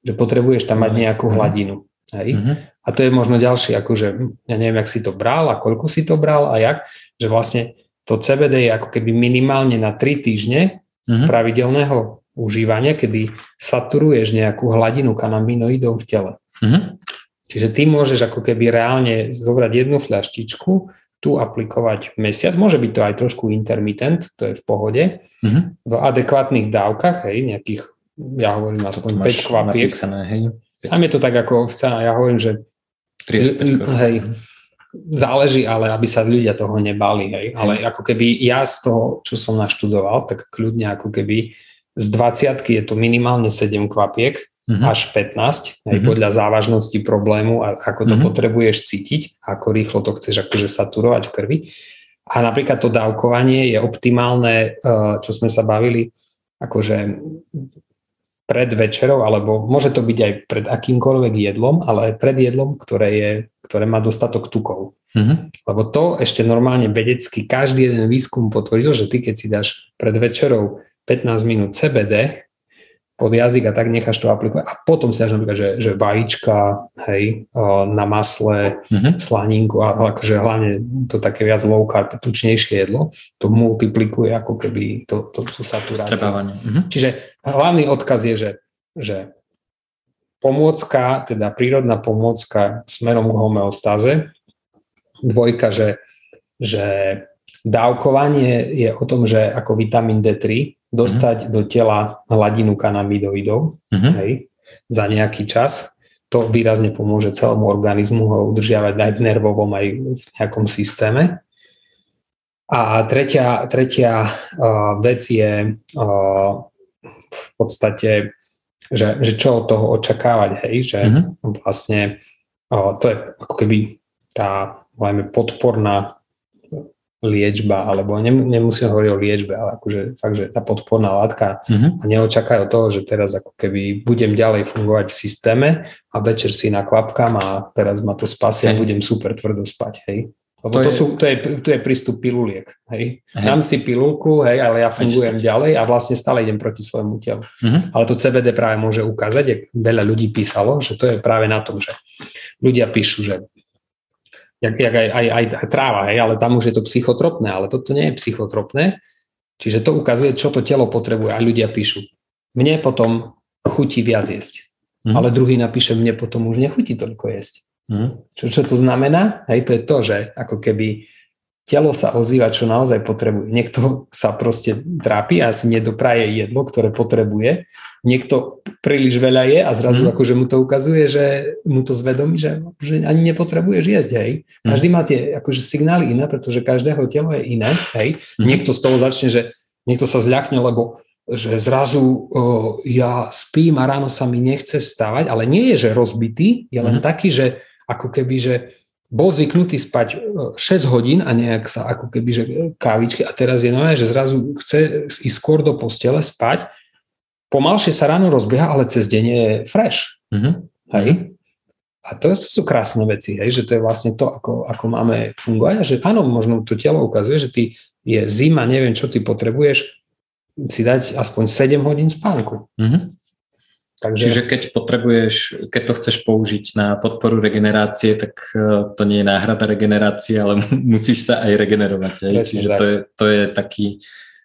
že potrebuješ tam mať mhm. nejakú mm-hmm. hladinu. Hej? Mm-hmm. A to je možno ďalšie, akože ja neviem, jak si to bral a koľko si to bral a jak, že vlastne to CBD je ako keby minimálne na 3 týždne mm-hmm. pravidelného užívania, kedy saturuješ nejakú hladinu kanaminoidov v tele. Mm-hmm. Čiže ty môžeš ako keby reálne zobrať jednu fľaštičku, tu aplikovať mesiac, môže byť to aj trošku intermitent, to je v pohode, mm-hmm. v adekvátnych dávkach, hej, nejakých, ja hovorím aspoň 5 kvapiek. Tam je to tak ako, ja hovorím, že 3 hej, záleží, ale aby sa ľudia toho nebali, hej. Ale ako keby ja z toho, čo som naštudoval, tak kľudne ako keby z 20 je to minimálne 7 kvapiek, mm-hmm. až 15, mm-hmm. podľa závažnosti problému a ako to mm-hmm. potrebuješ cítiť, ako rýchlo to chceš akože saturovať v krvi. A napríklad to dávkovanie je optimálne, eh, čo sme sa bavili, akože pred večerou, alebo môže to byť aj pred akýmkoľvek jedlom, ale aj pred jedlom, ktoré, je, ktoré má dostatok tukov. Mm-hmm. Lebo to ešte normálne vedecky každý jeden výskum potvrdil, že ty keď si dáš pred večerou 15 minút CBD, pod jazyk a tak necháš to aplikovať. A potom si dáš napríklad, že, že vajíčka, hej, na masle, mm-hmm. slaninku, a akože hlavne to také viac low carb, tučnejšie jedlo, to multiplikuje ako keby to, to, tú saturáciu. Mm-hmm. Čiže hlavný odkaz je, že, že pomôcka, teda prírodná pomôcka smerom k homeostáze, dvojka, že, že dávkovanie je o tom, že ako vitamín D3 dostať mm-hmm. do tela hladinu kanamidoidov mm-hmm. hej, za nejaký čas. To výrazne pomôže celému organizmu ho udržiavať aj v nervovom, aj v nejakom systéme. A tretia, tretia uh, vec je uh, v podstate že, že čo od toho očakávať, hej, že mm-hmm. vlastne o, to je ako keby tá podporná liečba, alebo nemusím hovoriť o liečbe, ale akože fakt, že tá podporná látka mm-hmm. a neočakajú toho, že teraz ako keby budem ďalej fungovať v systéme a večer si naklapkám a teraz ma to spasia a budem super tvrdo spať, hej. Lebo to, to, je... Sú, to, je, to je prístup piluliek, hej. hej. Dám si pilulku, hej, ale ja fungujem ďalej a vlastne stále idem proti svojmu telu. Mm-hmm. Ale to CBD práve môže ukázať, veľa ľudí písalo, že to je práve na tom, že ľudia píšu, že jak, jak aj, aj, aj tráva, hej, ale tam už je to psychotropné, ale toto nie je psychotropné, čiže to ukazuje, čo to telo potrebuje a ľudia píšu. Mne potom chutí viac jesť, mm. ale druhý napíše, mne potom už nechutí toľko jesť. Mm. Čo, čo to znamená? Hej, to je to, že ako keby telo sa ozýva, čo naozaj potrebuje. Niekto sa proste trápi a si nedopraje jedlo, ktoré potrebuje. Niekto príliš veľa je a zrazu mm. akože mu to ukazuje, že mu to zvedomí, že, že ani nepotrebuješ jesť, hej. Mhm. Každý mm. má tie akože signály iné, pretože každého telo je iné, hej. Mm. Niekto z toho začne, že niekto sa zľakne, lebo že zrazu o, ja spím a ráno sa mi nechce vstávať, ale nie je, že rozbitý, je len mm. taký, že ako keby, že bol zvyknutý spať 6 e, hodín a nejak sa ako keby, že kávičky a teraz je nové, že zrazu chce ísť skôr do postele spať, pomalšie sa ráno rozbieha, ale cez deň je fresh. Mm-hmm. Hej? A to sú krásne veci, hej? že to je vlastne to, ako, ako máme fungovať a že áno, možno to telo ukazuje, že ty je zima, neviem, čo ty potrebuješ si dať aspoň 7 hodín spánku. Mm-hmm. Takže... Čiže keď potrebuješ, keď to chceš použiť na podporu regenerácie, tak e, to nie je náhrada regenerácie, ale musíš sa aj regenerovať. Aj? Čiže to je, to je taký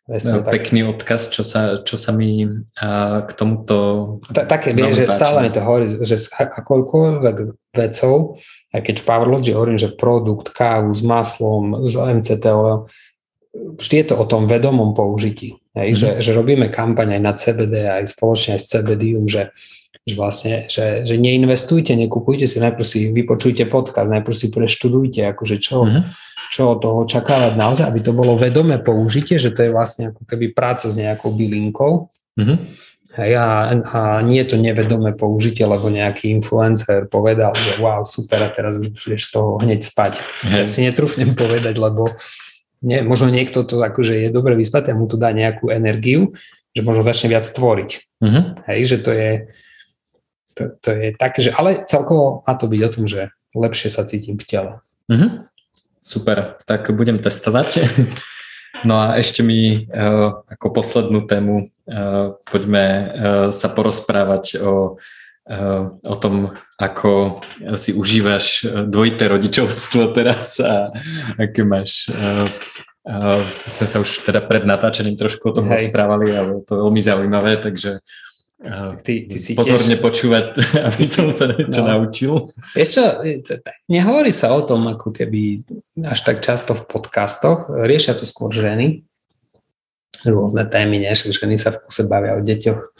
Presne, no, pekný tak. odkaz, čo sa, čo sa mi a, k tomuto... Ta, také, vie, že stále mi to hovorí, že akoľkoľvek vecou, aj keď v Powerlogy hovorím, že produkt, kávu s maslom, s MCT oil, vždy je to o tom vedomom použití. Hej, mm-hmm. že, že robíme kampaň aj na CBD, aj spoločne aj s CBDium, že, že vlastne, že, že neinvestujte, nekupujte si, najprv si vypočujte podcast, najprv si preštudujte, akože čo, mm-hmm. čo od toho očakávať naozaj, aby to bolo vedomé použitie, že to je vlastne ako keby práca s nejakou bylinkou. Mm-hmm. Hej, a, a nie je to nevedomé použitie, lebo nejaký influencer povedal, že wow, super, a teraz už budeš z toho hneď spať. Hej. Ja si netrúfnem povedať, lebo nie, možno niekto to akože je dobre vyspatý a mu to dá nejakú energiu, že možno začne viac tvoriť. Mm-hmm. Hej, že to je, to, to je také, že ale celkovo má to byť o tom, že lepšie sa cítim v tele. Mm-hmm. Super, tak budem testovať. No a ešte mi uh, ako poslednú tému uh, poďme uh, sa porozprávať o Eh, o tom, ako si užívaš eh, dvojité rodičovstvo teraz a aké máš Uh, sme sa už teda pred natáčením trošku o tom Hej. rozprávali, ale to je veľmi zaujímavé, takže uh, ty, ty si pozorne tiež... počúvať, aby som sa niečo no. naučil. Ešte, nehovorí sa o tom ako keby až tak často v podcastoch, riešia to skôr ženy, rôzne témy, nie? ženy sa v kuse bavia o deťoch,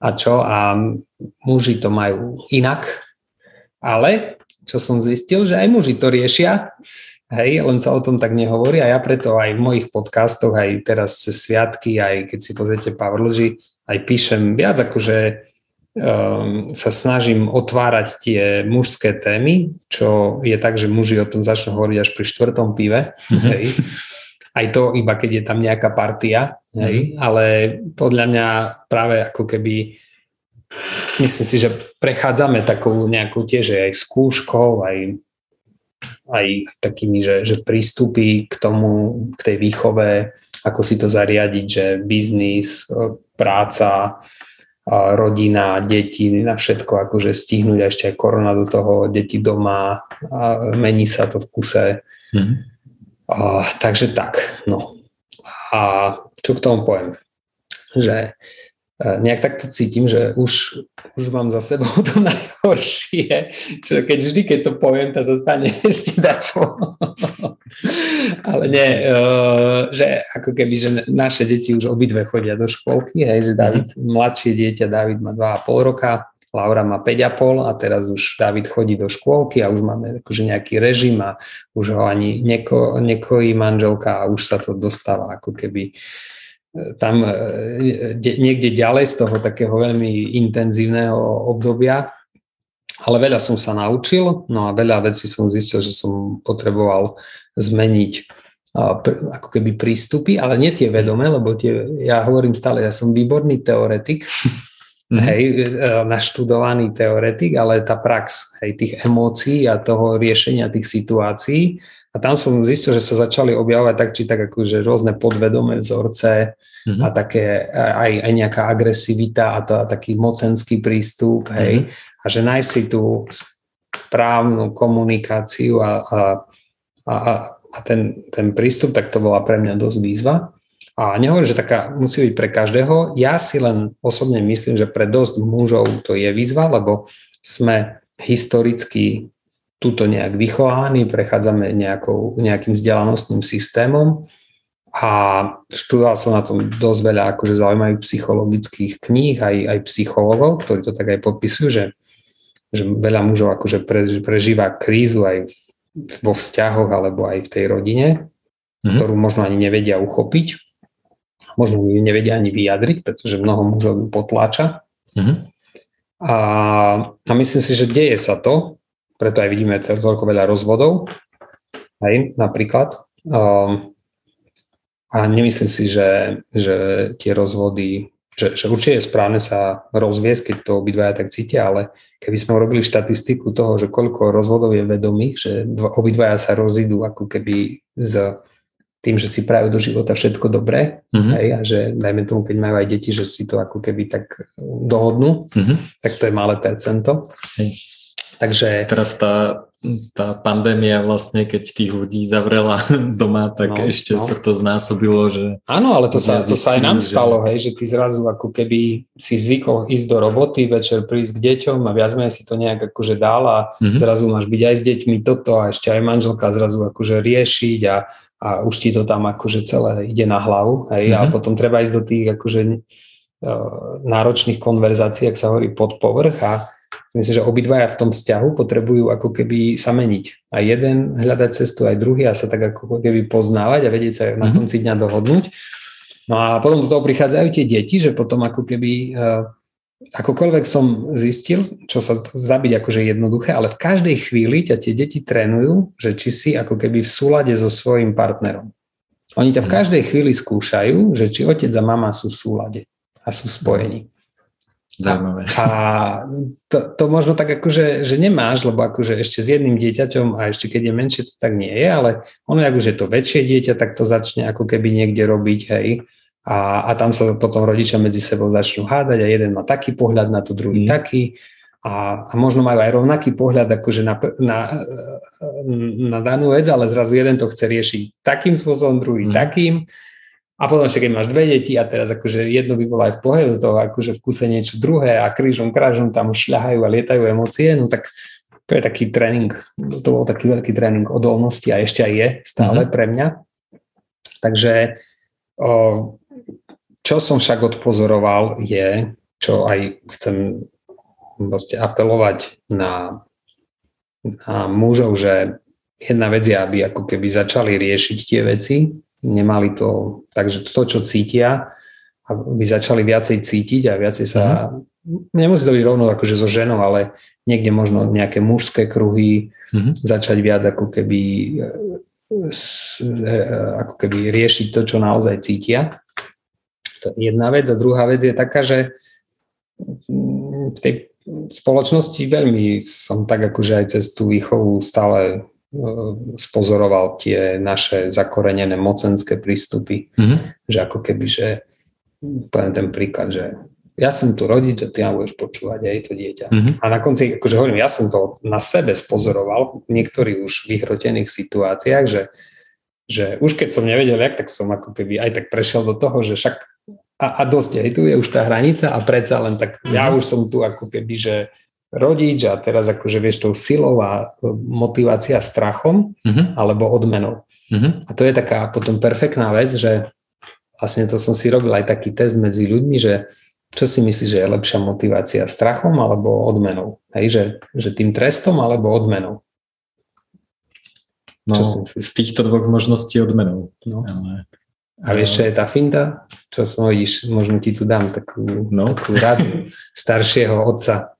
a čo? A muži to majú inak, ale čo som zistil, že aj muži to riešia, hej, len sa o tom tak nehovorí. A ja preto aj v mojich podcastoch, aj teraz cez sviatky, aj keď si pozriete Powerlogy, aj píšem viac akože um, sa snažím otvárať tie mužské témy, čo je tak, že muži o tom začnú hovoriť až pri štvrtom pive, mm-hmm. aj to iba keď je tam nejaká partia, hej, mm. ale podľa mňa práve ako keby myslím si, že prechádzame takou nejakou tiež aj skúškou, aj, aj takými, že, že prístupy k tomu, k tej výchove, ako si to zariadiť, že biznis, práca, rodina, deti, na všetko akože stihnúť a ešte aj korona do toho, deti doma a mení sa to v kuse. Mm. A, takže tak, no. A čo k tomu poviem? Že e, nejak takto cítim, že už, už mám za sebou to najhoršie, čo keď vždy, keď to poviem, to zostane ešte dačo. Ale nie, e, že ako keby, že naše deti už obidve chodia do škôlky, hej, že David, mm. mladšie dieťa, David má 2,5 roka, Laura má 5,5 a teraz už David chodí do škôlky a už máme akože nejaký režim a už ho ani neko, nekojí manželka a už sa to dostáva ako keby tam niekde ďalej z toho takého veľmi intenzívneho obdobia, ale veľa som sa naučil, no a veľa vecí som zistil, že som potreboval zmeniť ako keby prístupy, ale nie tie vedomé, lebo tie, ja hovorím stále, ja som výborný teoretik, mm-hmm. hej, e, naštudovaný teoretik, ale tá prax, hej, tých emócií a toho riešenia tých situácií a tam som zistil, že sa začali objavovať tak či tak akože rôzne podvedomé vzorce mm-hmm. a také aj, aj nejaká agresivita a, to, a taký mocenský prístup, hej, mm-hmm. a že nájsť si tú správnu komunikáciu a, a, a, a ten, ten prístup, tak to bola pre mňa dosť výzva. A nehovorím, že taká musí byť pre každého. Ja si len osobne myslím, že pre dosť mužov to je výzva, lebo sme historicky túto nejak vychovaní, prechádzame nejakou, nejakým vzdelanostným systémom a študoval som na tom dosť veľa akože zaujímavých psychologických kníh, aj, aj psychologov, ktorí to tak aj podpisujú, že, že veľa mužov akože prežíva krízu aj vo vzťahoch alebo aj v tej rodine, mm-hmm. ktorú možno ani nevedia uchopiť, možno nevedia ani vyjadriť, pretože mnoho mužov ju potláča. Mm-hmm. A, a myslím si, že deje sa to, preto aj vidíme toľko veľa rozvodov, aj napríklad. Um, a nemyslím si, že, že tie rozvody, že, že určite je správne sa rozviesť, keď to obidvaja tak cítia, ale keby sme urobili štatistiku toho, že koľko rozvodov je vedomých, že obidvaja sa rozídu ako keby s tým, že si prajú do života všetko dobré mm-hmm. hej, a že dajme tomu, keď majú aj deti, že si to ako keby tak dohodnú, mm-hmm. tak to je malé percento. Hej. Takže... Teraz tá, tá pandémia vlastne, keď tých ľudí zavrela doma, tak no, ešte no. sa to znásobilo, že... Áno, ale to sa, to sa aj nám že... stalo, hej, že ty zrazu ako keby si zvykol ísť do roboty, večer prísť k deťom a viac menej si to nejak akože dal a mm-hmm. zrazu máš byť aj s deťmi toto a ešte aj manželka zrazu akože riešiť a, a už ti to tam akože celé ide na hlavu, hej, mm-hmm. a potom treba ísť do tých akože e, náročných konverzácií, ak sa hovorí pod povrch a Myslím, že obidvaja v tom vzťahu potrebujú ako keby sa meniť. A jeden hľadať cestu, aj druhý a sa tak ako keby poznávať a vedieť sa mm-hmm. na mhm. konci dňa dohodnúť. No a potom do toho prichádzajú tie deti, že potom ako keby uh, akokoľvek som zistil, čo sa zabiť akože jednoduché, ale v každej chvíli ťa tie deti trénujú, že či si ako keby v súlade so svojím partnerom. Oni ťa v mhm. každej chvíli skúšajú, že či otec a mama sú v súlade a sú spojení. Zaujímavé. A to, to možno tak akože, že nemáš, lebo akože ešte s jedným dieťaťom a ešte keď je menšie, to tak nie je, ale ono, ak už je to väčšie dieťa, tak to začne ako keby niekde robiť, hej. A, a tam sa potom rodičia medzi sebou začnú hádať a jeden má taký pohľad na to, druhý mm. taký. A, a možno majú aj rovnaký pohľad akože na, na, na danú vec, ale zrazu jeden to chce riešiť takým spôsobom, druhý mm. takým a potom ešte keď máš dve deti a teraz akože jedno by bolo aj v pohľadu toho akože v kuse niečo druhé a krížom krážom tam šľahajú a lietajú emócie, no tak to je taký tréning, to bol taký veľký tréning odolnosti a ešte aj je stále mm-hmm. pre mňa. Takže o, čo som však odpozoroval je, čo aj chcem vlastne apelovať na, na mužov, že jedna vec je, aby ako keby začali riešiť tie veci, nemali to, takže to, čo cítia, aby začali viacej cítiť a viacej sa, mm-hmm. nemusí to byť rovno akože so ženou, ale niekde možno nejaké mužské kruhy, mm-hmm. začať viac ako keby e, ako keby riešiť to, čo naozaj cítia. To je jedna vec. A druhá vec je taká, že v tej spoločnosti veľmi som tak akože aj cez tú výchovu stále spozoroval tie naše zakorenené mocenské prístupy, mm-hmm. že ako keby, že poviem ten príklad, že ja som tu rodič a ty ma budeš počúvať aj to dieťa. Mm-hmm. A na konci, akože hovorím, ja som to na sebe spozoroval v niektorých už vyhrotených situáciách, že, že už keď som nevedel jak, tak som ako keby aj tak prešiel do toho, že však a, a dosť, aj tu je už tá hranica a predsa len tak ja už som tu ako keby, že rodič a teraz akože vieš tou silou a motivácia strachom uh-huh. alebo odmenou. Uh-huh. A to je taká potom perfektná vec, že vlastne to som si robil aj taký test medzi ľuďmi, že čo si myslíš, že je lepšia motivácia strachom alebo odmenou? Hej, že, že tým trestom alebo odmenou? No, z týchto dvoch možností odmenou. No. Ale A vieš, čo je tá finta? Čo vidíš, možno ti tu dám takú, no. takú radu staršieho otca.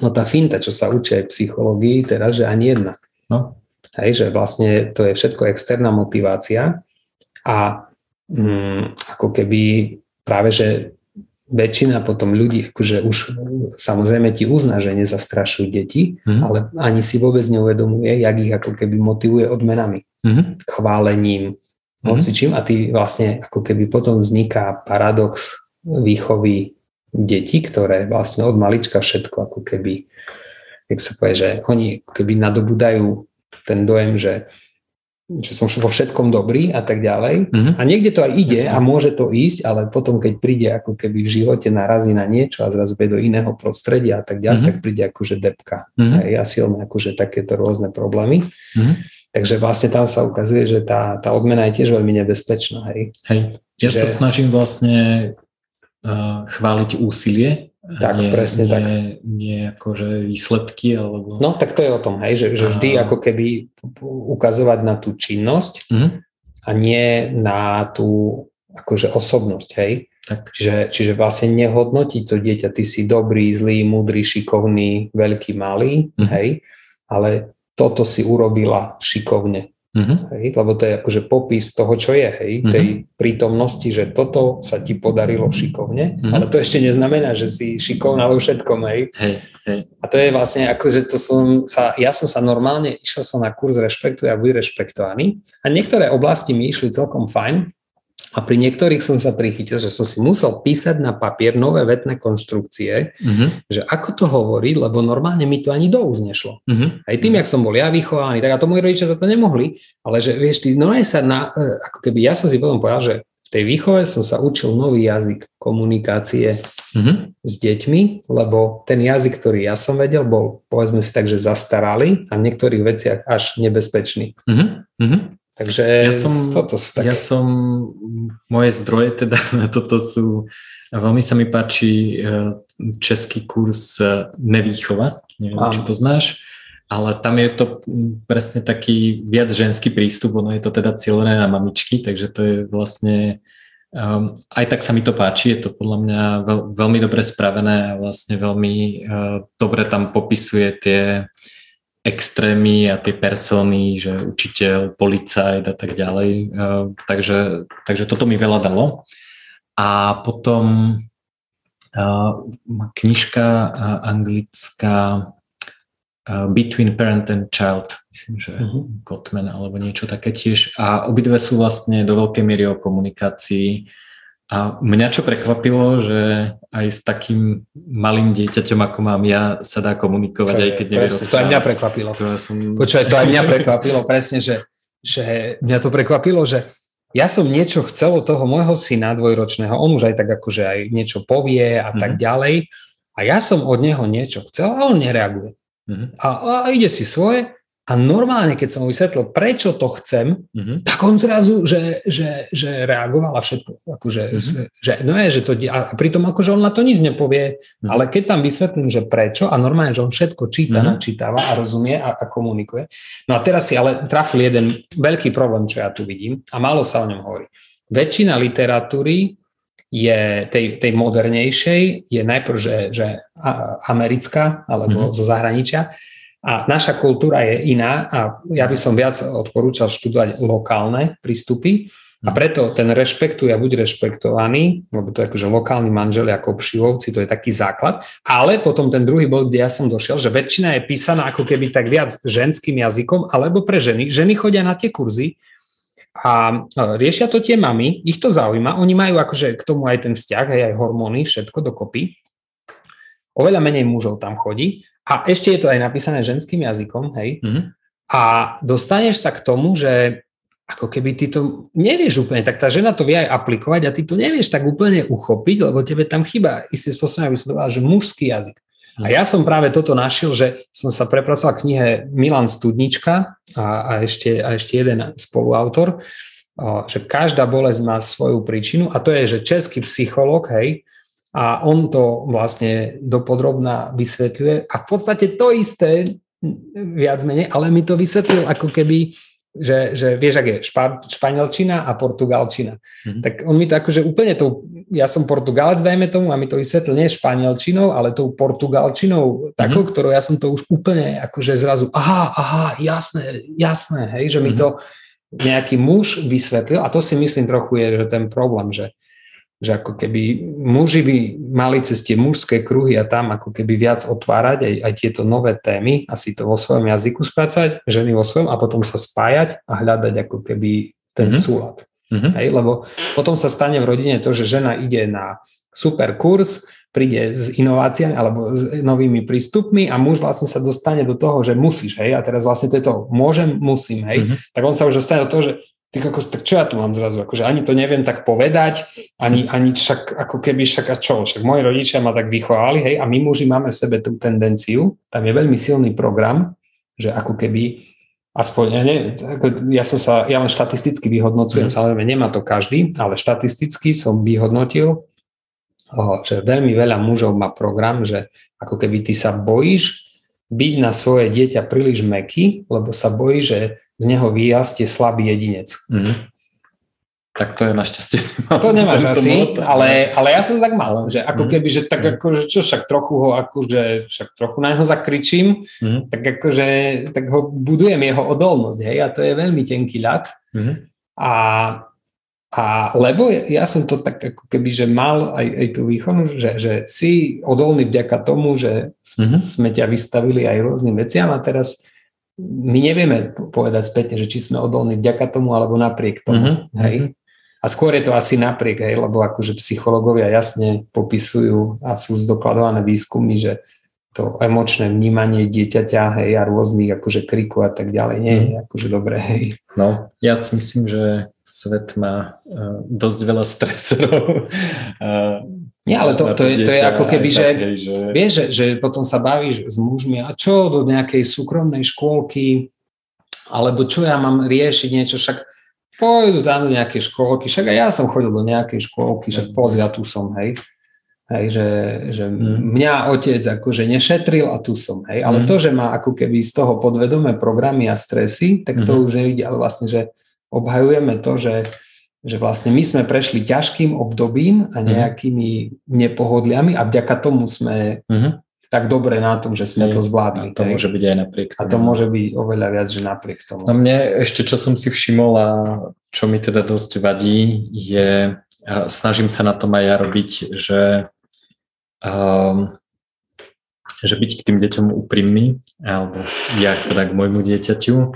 No tá finta, čo sa učí aj v psychológii, teraz, že ani jedna. No. Hej, že vlastne to je všetko externá motivácia a mm, ako keby práve, že väčšina potom ľudí, akože už samozrejme ti uzná, že nezastrašujú deti, mm. ale ani si vôbec neuvedomuje, jak ich ako keby motivuje odmenami, mm. chválením, mm. čím a ty vlastne ako keby potom vzniká paradox výchovy detí, ktoré vlastne od malička všetko ako keby, jak sa povie, že oni keby nadobudajú ten dojem, že že som vo všetkom dobrý a tak ďalej. Mm-hmm. A niekde to aj ide Jasne. a môže to ísť, ale potom, keď príde ako keby v živote narazí na niečo a zrazu do iného prostredia a tak ďalej, mm-hmm. tak príde akože depka. Mm-hmm. Hej, a silné akože takéto rôzne problémy. Mm-hmm. Takže vlastne tam sa ukazuje, že tá, tá odmena je tiež veľmi nebezpečná. Hej. Hej. Ja Čiže... sa snažím vlastne uh, chváliť úsilie tak, nie, presne nie, tak. Nie akože výsledky, alebo... No, tak to je o tom, hej, že, že vždy ako keby ukazovať na tú činnosť mm-hmm. a nie na tú akože osobnosť, hej. Tak. Čiže, čiže vlastne nehodnotí to dieťa, ty si dobrý, zlý, múdry, šikovný, veľký, malý, mm-hmm. hej, ale toto si urobila šikovne. Mm-hmm. Hej, lebo to je akože popis toho, čo je, hej, mm-hmm. tej prítomnosti, že toto sa ti podarilo šikovne, mm-hmm. ale to ešte neznamená, že si šikovná vo všetkom, hej. Hej, hej. A to je vlastne ako, že to som sa, ja som sa normálne, išiel som na kurz Rešpektuj a buď rešpektovaný a niektoré oblasti mi išli celkom fajn, a pri niektorých som sa prichytil, že som si musel písať na papier nové vetné konštrukcie, mm-hmm. že ako to hovoriť, lebo normálne mi to ani do úz nešlo. Mm-hmm. Aj tým, jak som bol ja vychovaný, tak a to moji rodičia za to nemohli, ale že vieš, ty, no aj sa na, e, ako keby ja som si potom povedal, že v tej výchove som sa učil nový jazyk komunikácie mm-hmm. s deťmi, lebo ten jazyk, ktorý ja som vedel, bol povedzme si tak, že zastaralý a v niektorých veciach až nebezpečný. Mm-hmm. Takže ja som, toto sú také... Ja som, moje zdroje teda na toto sú, veľmi sa mi páči e, český kurz e, Nevýchova, neviem, Áno. či poznáš, ale tam je to presne taký viac ženský prístup, ono je to teda cieľené na mamičky, takže to je vlastne, um, aj tak sa mi to páči, je to podľa mňa veľ, veľmi dobre spravené a vlastne veľmi uh, dobre tam popisuje tie extrémy a tie persony, že učiteľ, policajt a tak ďalej. Eh, takže, takže toto mi veľa dalo. A potom eh, knižka eh, anglická Between Parent and Child, myslím, že uh-huh. Gottman alebo niečo také tiež. A obidve sú vlastne do veľkej miery o komunikácii a mňa čo prekvapilo, že aj s takým malým dieťaťom, ako mám ja, sa dá komunikovať, aj keď nevie rozprávať. To aj mňa prekvapilo. To ja som... Počúvaj, to aj mňa prekvapilo presne, že, že mňa to prekvapilo, že ja som niečo chcel od toho môjho syna dvojročného, on už aj tak akože aj niečo povie a mm-hmm. tak mhm. ďalej. A ja som od neho niečo chcel a on nereaguje. Mm-hmm. A, a ide si svoje a normálne, keď som mu vysvetlil, prečo to chcem, mm-hmm. tak on zrazu, že, že, že reagoval a všetko. Akože, mm-hmm. že, no je, že to, a pritom akože on na to nič nepovie, mm-hmm. ale keď tam vysvetlím, že prečo a normálne, že on všetko číta, mm-hmm. načítava a rozumie a, a komunikuje. No a teraz si ale trafil jeden veľký problém, čo ja tu vidím a málo sa o ňom hovorí. Väčšina literatúry je tej, tej modernejšej, je najprv, že, že americká alebo mm-hmm. zo zahraničia a naša kultúra je iná a ja by som viac odporúčal študovať lokálne prístupy a preto ten rešpektuje a buď rešpektovaný, lebo to je akože lokálny manžel ako pšivovci, to je taký základ. Ale potom ten druhý bod, kde ja som došiel, že väčšina je písaná ako keby tak viac ženským jazykom alebo pre ženy. Ženy chodia na tie kurzy a riešia to tie mamy, ich to zaujíma, oni majú akože k tomu aj ten vzťah, aj, aj hormóny, všetko dokopy. Oveľa menej mužov tam chodí a ešte je to aj napísané ženským jazykom, hej. Mm-hmm. A dostaneš sa k tomu, že ako keby ty to nevieš úplne, tak tá žena to vie aj aplikovať a ty to nevieš tak úplne uchopiť, lebo tebe tam chýba istým spôsobom, aby som povedal, že mužský jazyk. A ja som práve toto našiel, že som sa prepracoval knihe Milan Studnička a, a, ešte, a ešte jeden spoluautor, že každá bolesť má svoju príčinu a to je, že český psycholog, hej, a on to vlastne dopodrobná vysvetľuje a v podstate to isté viac menej, ale mi to vysvetlil ako keby že, že vieš, ak je špa, španielčina a portugalčina. Mm-hmm. Tak on mi to akože úplne to, ja som portugalec, dajme tomu, a mi to vysvetlil nie španielčinou, ale tou portugalčinou, takou, mm-hmm. ktorou ja som to už úplne akože zrazu, aha, aha, jasné, jasné, hej, že mm-hmm. mi to nejaký muž vysvetlil a to si myslím trochu je, že ten problém, že že ako keby muži by mali cez tie mužské kruhy a tam ako keby viac otvárať aj, aj tieto nové témy a si to vo svojom jazyku spracovať, ženy vo svojom a potom sa spájať a hľadať ako keby ten mm-hmm. súlad. Mm-hmm. Hej, lebo potom sa stane v rodine to, že žena ide na super kurz, príde s inováciami alebo s novými prístupmi a muž vlastne sa dostane do toho, že musíš, hej, a teraz vlastne to je to môžem, musím, hej, mm-hmm. tak on sa už dostane do toho, že ty kokos, tak čo ja tu mám zrazu, akože ani to neviem tak povedať, ani, ani však ako keby však a čo, však moji rodičia ma tak vychovali, hej, a my muži máme v sebe tú tendenciu, tam je veľmi silný program, že ako keby aspoň, ja, ne, ja som sa, ja len štatisticky vyhodnocujem, mm. samozrejme nemá to každý, ale štatisticky som vyhodnotil, že veľmi veľa mužov má program, že ako keby ty sa bojíš byť na svoje dieťa príliš meký, lebo sa bojí, že z neho vyrastie slabý jedinec. Mm. Tak to je našťastie. To nemáš asi, ale, ale ja som tak mal, že ako mm. keby, že tak mm. ako, že čo však trochu ho, akože však trochu na neho zakričím, mm. tak akože, tak ho budujem jeho odolnosť, hej, a to je veľmi tenký ľad. Mm. A, a lebo ja som to tak ako keby, že mal aj, aj tú výchonu, že, že si odolný vďaka tomu, že mm. sme ťa vystavili aj rôznym veciam a teraz my nevieme povedať spätne, že či sme odolní vďaka tomu alebo napriek tomu. Mm-hmm. Hej? A skôr je to asi napriek, hej, lebo akože psychológovia jasne popisujú a sú zdokladované výskumy, že to emočné vnímanie dieťaťa hej, a rôznych akože kriku a tak ďalej nie je mhm. akože dobré. Hej. No, ja si myslím, že svet má uh, dosť veľa stresorov. Uh, nie, ale to, to, je, to je ako keby, že, takej, že... vieš, že, že potom sa bavíš s mužmi a čo do nejakej súkromnej škôlky, alebo čo ja mám riešiť niečo, však pôjdu tam do nejakej škôlky, však aj ja som chodil do nejakej škôlky, však pozri, ja tu som, hej. Hej, že, že mm. mňa otec akože nešetril a tu som, hej. Ale mm. to, že má ako keby z toho podvedomé programy a stresy, tak to mm. už nevidí, ale vlastne, že obhajujeme to, že že vlastne my sme prešli ťažkým obdobím a mhm. nejakými nepohodliami a vďaka tomu sme uh-huh. tak dobre na tom, že sme to zvládli. A to môže byť aj napriek tomu. A to môže byť oveľa viac, že napriek tomu. No mne ešte, čo som si všimol a čo mi teda dosť vadí, je, a snažím sa na tom aj ja robiť, že um, že byť k tým deťom úprimný, alebo ja teda k môjmu dieťaťu,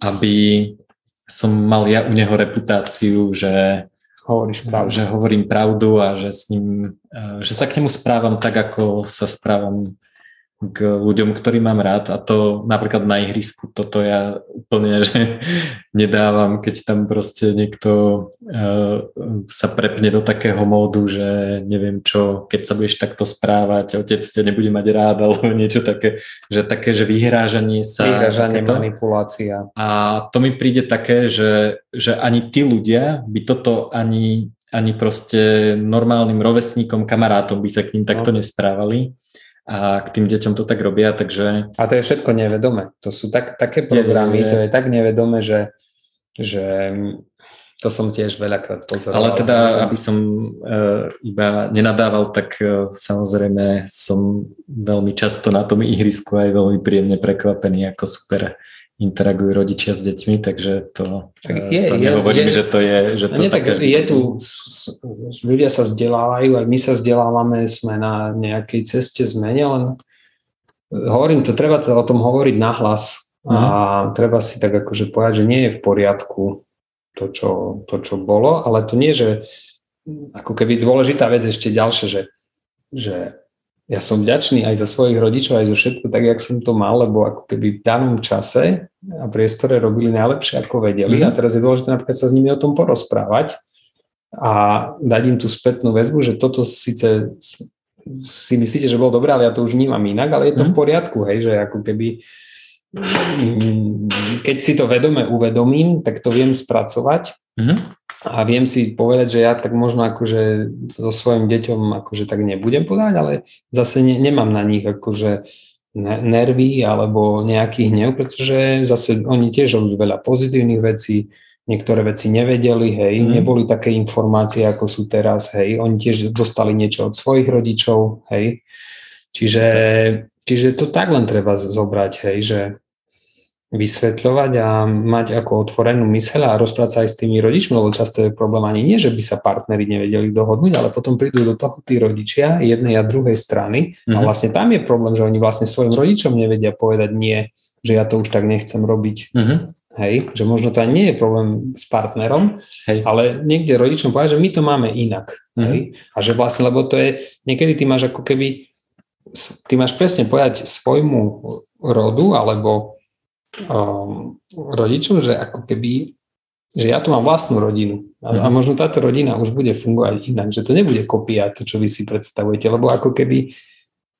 aby som mal ja u neho reputáciu, že, Hovoríš pravdu. že hovorím pravdu a že, s ním, že sa k nemu správam tak, ako sa správam k ľuďom, ktorý mám rád a to napríklad na ihrisku, toto ja úplne že nedávam, keď tam proste niekto uh, sa prepne do takého módu, že neviem čo, keď sa budeš takto správať, otec ťa nebude mať rád alebo niečo také, že také, že vyhrážanie sa. Vyhrážanie, takéto. manipulácia. A to mi príde také, že, že ani tí ľudia by toto ani ani proste normálnym rovesníkom, kamarátom by sa k ním takto no. nesprávali a k tým deťom to tak robia, takže... A to je všetko nevedome. To sú tak, také programy, je, je, to je tak nevedome, že, že to som tiež veľakrát pozoroval. Ale teda, aby som uh, iba nenadával, tak uh, samozrejme som veľmi často na tom ihrisku aj veľmi príjemne prekvapený, ako super interagujú rodičia s deťmi, takže to, tak e, je, to nehovorím, je, že to je... Že to nie, tak je tu, ľudia sa vzdelávajú, aj my sa vzdelávame, sme na nejakej ceste zmene, len hovorím to, treba to o tom hovoriť nahlas a mm. treba si tak akože povedať, že nie je v poriadku to čo, to, čo bolo, ale to nie, že ako keby dôležitá vec ešte ďalšie, že, že ja som vďačný aj za svojich rodičov, aj za všetko tak, jak som to mal, lebo ako keby v danom čase a priestore robili najlepšie, ako vedeli. Mm-hmm. A teraz je dôležité napríklad sa s nimi o tom porozprávať a dať im tú spätnú väzbu, že toto síce si myslíte, že bolo dobré, ale ja to už vnímam inak, ale je to mm-hmm. v mhm. poriadku, hej, že ako keby keď si to vedome uvedomím, tak to viem spracovať mm-hmm a viem si povedať, že ja tak možno akože so svojim deťom akože tak nebudem podať, ale zase ne, nemám na nich akože nervy alebo nejaký hnev, pretože zase oni tiež robili veľa pozitívnych vecí, niektoré veci nevedeli, hej, mm. neboli také informácie, ako sú teraz, hej, oni tiež dostali niečo od svojich rodičov, hej, čiže, čiže to tak len treba zobrať, hej, že vysvetľovať a mať ako otvorenú myseľ a rozprávať sa aj s tými rodičmi, lebo často je problém ani nie, že by sa partneri nevedeli dohodnúť, ale potom prídu do toho tí rodičia jednej a druhej strany mm-hmm. a mhm. vlastne tam je problém, že oni vlastne svojim rodičom nevedia povedať nie, že ja to už tak nechcem robiť. Mm-hmm. Hej, že možno to aj nie je problém s partnerom, hej. ale niekde rodičom povedať, že my to máme inak. Mm-hmm. Hej, a že vlastne, lebo to je, niekedy ty máš ako keby, ty máš presne povedať svojmu rodu alebo um, rodičom, že ako keby, že ja tu mám vlastnú rodinu a, a mhm. možno táto rodina už bude fungovať inak, že to nebude kopia to, čo vy si predstavujete, lebo ako keby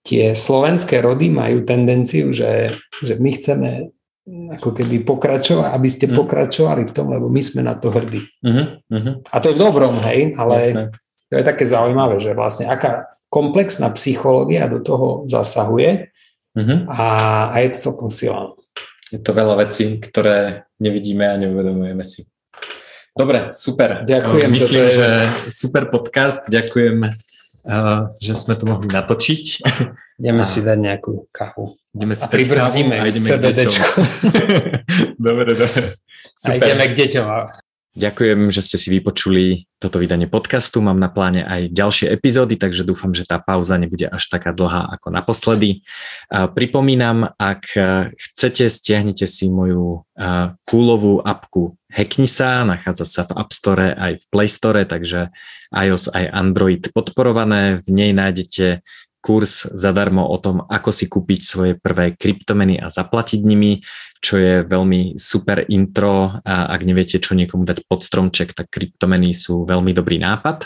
tie slovenské rody majú tendenciu, že, že my chceme ako keby pokračovať, aby ste mm. pokračovali v tom, lebo my sme na to hrdí. Mm-hmm. A to je v dobrom, hej, ale Jasne. to je také zaujímavé, že vlastne aká komplexná psychológia do toho zasahuje mm-hmm. a, a je to celkom silná je to veľa vecí, ktoré nevidíme a neuvedomujeme si. Dobre, super. Ďakujem. Myslím, je... že super podcast. Ďakujem, eh, že sme to mohli natočiť. Ideme a... si dať nejakú kávu. Ideme si a pribrzdíme a ideme k deťom. dobre, dobre. Super. A ideme k deťom. Ďakujem, že ste si vypočuli toto vydanie podcastu. Mám na pláne aj ďalšie epizódy, takže dúfam, že tá pauza nebude až taká dlhá ako naposledy. Pripomínam, ak chcete, stiahnite si moju kúlovú apku Hackni sa, nachádza sa v App Store aj v Play Store, takže iOS aj Android podporované. V nej nájdete kurz zadarmo o tom, ako si kúpiť svoje prvé kryptomeny a zaplatiť nimi, čo je veľmi super intro a ak neviete, čo niekomu dať pod stromček, tak kryptomeny sú veľmi dobrý nápad.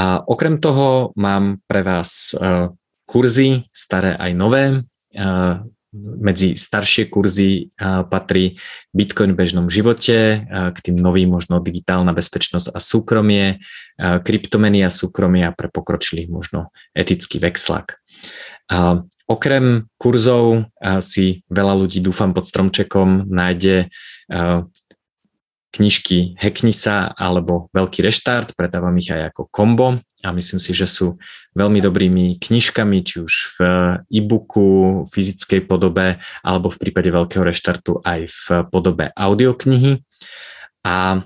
A okrem toho mám pre vás e, kurzy, staré aj nové. Medzi staršie kurzy patrí Bitcoin v bežnom živote, k tým novým možno digitálna bezpečnosť a súkromie, kryptomeny a súkromie a pre pokročilých možno etický vexlak. Okrem kurzov si veľa ľudí, dúfam, pod stromčekom nájde knižky Hackni sa alebo Veľký reštart, predávam ich aj ako kombo a myslím si, že sú veľmi dobrými knižkami, či už v e-booku, fyzickej podobe alebo v prípade Veľkého reštartu aj v podobe audioknihy. A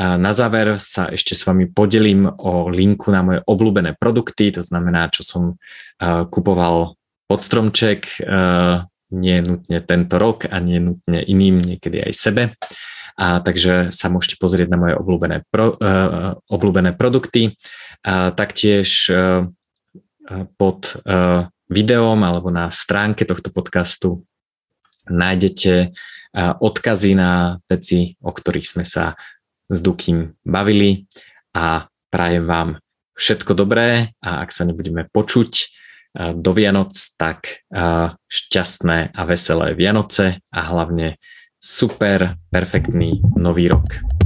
na záver sa ešte s vami podelím o linku na moje obľúbené produkty, to znamená, čo som kupoval pod stromček, nie nutne tento rok a nie nutne iným, niekedy aj sebe. A takže sa môžete pozrieť na moje obľúbené, pro, uh, obľúbené produkty. A taktiež uh, pod uh, videom alebo na stránke tohto podcastu nájdete uh, odkazy na veci, o ktorých sme sa s Dukým bavili a prajem vám všetko dobré a ak sa nebudeme počuť do Vianoc, tak šťastné a veselé Vianoce a hlavne super, perfektný nový rok.